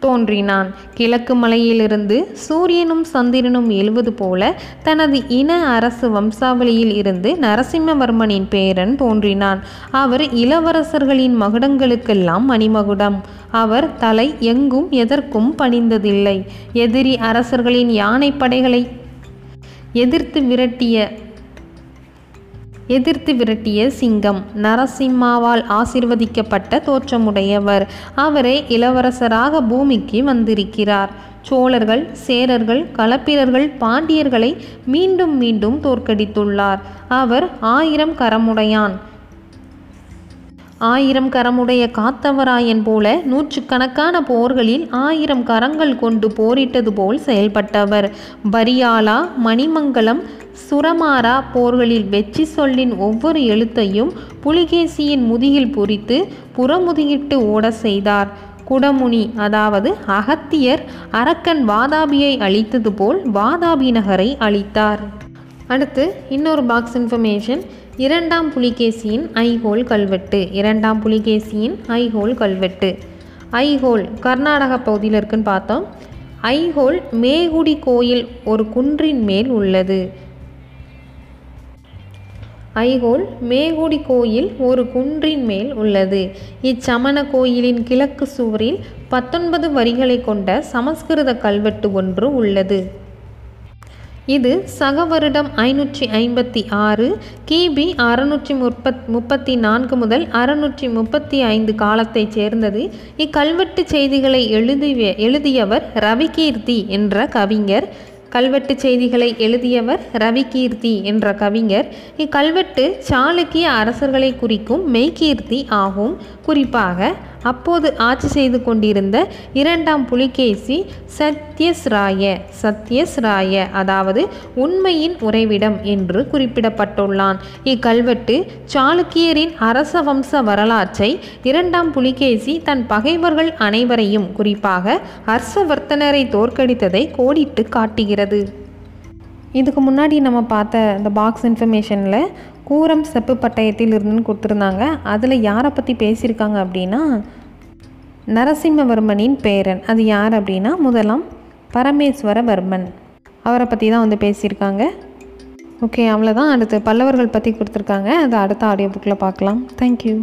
தோன்றினான். கிழக்கு மலையிலிருந்து சூரியனும் சந்திரனும் எழுவது போல தனது இன அரசு வம்சாவளியில் இருந்து நரசிம்மவர்மனின் பேரன் தோன்றினான். அவர் இளவரசர்களின் மகுடங்களுக்கெல்லாம் மணிமகுடம். அவர் தலை எங்கும் எதற்கும் பணிந்ததில்லை. எதிரி அரசர்களின் யானை படைகளை எதிர்த்து விரட்டிய எதிர்த்து விரட்டிய சிங்கம் நரசிம்மாவால் ஆசிர்வதிக்கப்பட்ட தோற்றமுடையவர். அவரே இளவரசராக பூமிக்கு வந்திருக்கிறார். சோழர்கள் சேரர்கள் களப்பிரர்கள் பாண்டியர்களை மீண்டும் மீண்டும் தோற்கடித்துள்ளார். அவர் ஆயிரம் கரமுடையான். ஆயிரம் கரமுடைய காத்தவராயன் போல நூற்றுக்கணக்கான போர்களில் ஆயிரம் கரங்கள் கொண்டு போரிட்டது போல் செயல்பட்டவர். பரியாலா மணிமங்கலம் சுரமாரா போர்களில் வெற்றி சொல்லின் ஒவ்வொரு எழுத்தையும் புலிகேசியின் முதுகில் பொறித்து புறமுதுகிட்டு ஓட செய்தார். குடமுனி அதாவது அகத்தியர் அரக்கன் வாதாபியை அழித்தது போல் வாதாபி நகரை அழித்தார். அடுத்து இன்னொரு பாக்ஸ் இன்ஃபர்மேஷன் இரண்டாம் புலிகேசியின் ஐஹோல் கல்வெட்டு. இரண்டாம் புலிகேசியின் ஐஹோல் கல்வெட்டு. ஐஹோல் கர்நாடக பகுதியில் இருக்குன்னு பார்த்தோம். ஐஹோல் மேகுடி கோயில் ஒரு குன்றின் மேல் உள்ளது. ஐஹோல் மேகுடி கோயில் ஒரு குன்றின் மேல் உள்ளது. இச்சமண கோயிலின் கிழக்கு சுவரில் பத்தொன்பது வரிகளை கொண்ட சமஸ்கிருத கல்வெட்டு ஒன்று உள்ளது. இது சக வருடம் ஐநூற்றி ஐம்பத்தி ஆறு கிபி அறுநூற்றி முப்பத் முப்பத்தி நான்கு முதல் அறுநூற்றி முப்பத்தி ஐந்து காலத்தைச் சேர்ந்தது. இக்கல்வெட்டு செய்திகளை எழுதிய எழுதியவர் ரவிகீர்த்தி என்ற கவிஞர். கல்வெட்டு செய்திகளை எழுதியவர் ரவிகீர்த்தி என்ற கவிஞர். இக்கல்வெட்டு சாளுக்கிய அரசர்களை குறிக்கும் மெய்கீர்த்தி ஆகும். குறிப்பாக அப்போது ஆட்சி செய்து கொண்டிருந்த இரண்டாம் புலிகேசி சத்யஸ்ராய சத்யஸ்ராய அதாவது உண்மையின் உறைவிடம் என்று குறிப்பிடப்பட்டுள்ளான். இக்கல்வெட்டு சாளுக்கியரின் அரச வம்ச வரலாற்றை இரண்டாம் புலிகேசி தன் பகைவர்கள் அனைவரையும் குறிப்பாக ஹர்ஷவர்த்தனரை தோற்கடித்ததை கோடிட்டு காட்டுகிறது. இதுக்கு முன்னாடி நம்ம பார்த்த இந்த பாக்ஸ் இன்ஃபர்மேஷனில் கூரம் செப்பு பட்டயத்தில் இருந்துன்னு கொடுத்துருந்தாங்க. அதில் யாரை பற்றி பேசியிருக்காங்க அப்படின்னா நரசிம்மவர்மனின் பேரன். அது யார் அப்படின்னா முதலாம் பரமேஸ்வரவர்மன். அவரை பற்றி தான் வந்து பேசியிருக்காங்க. ஓகே அவ்வளோதான் அடுத்து பல்லவர்கள் பற்றி கொடுத்துருக்காங்க. அது அடுத்த ஆடியோ புக்கில் பார்க்கலாம். தேங்க்யூ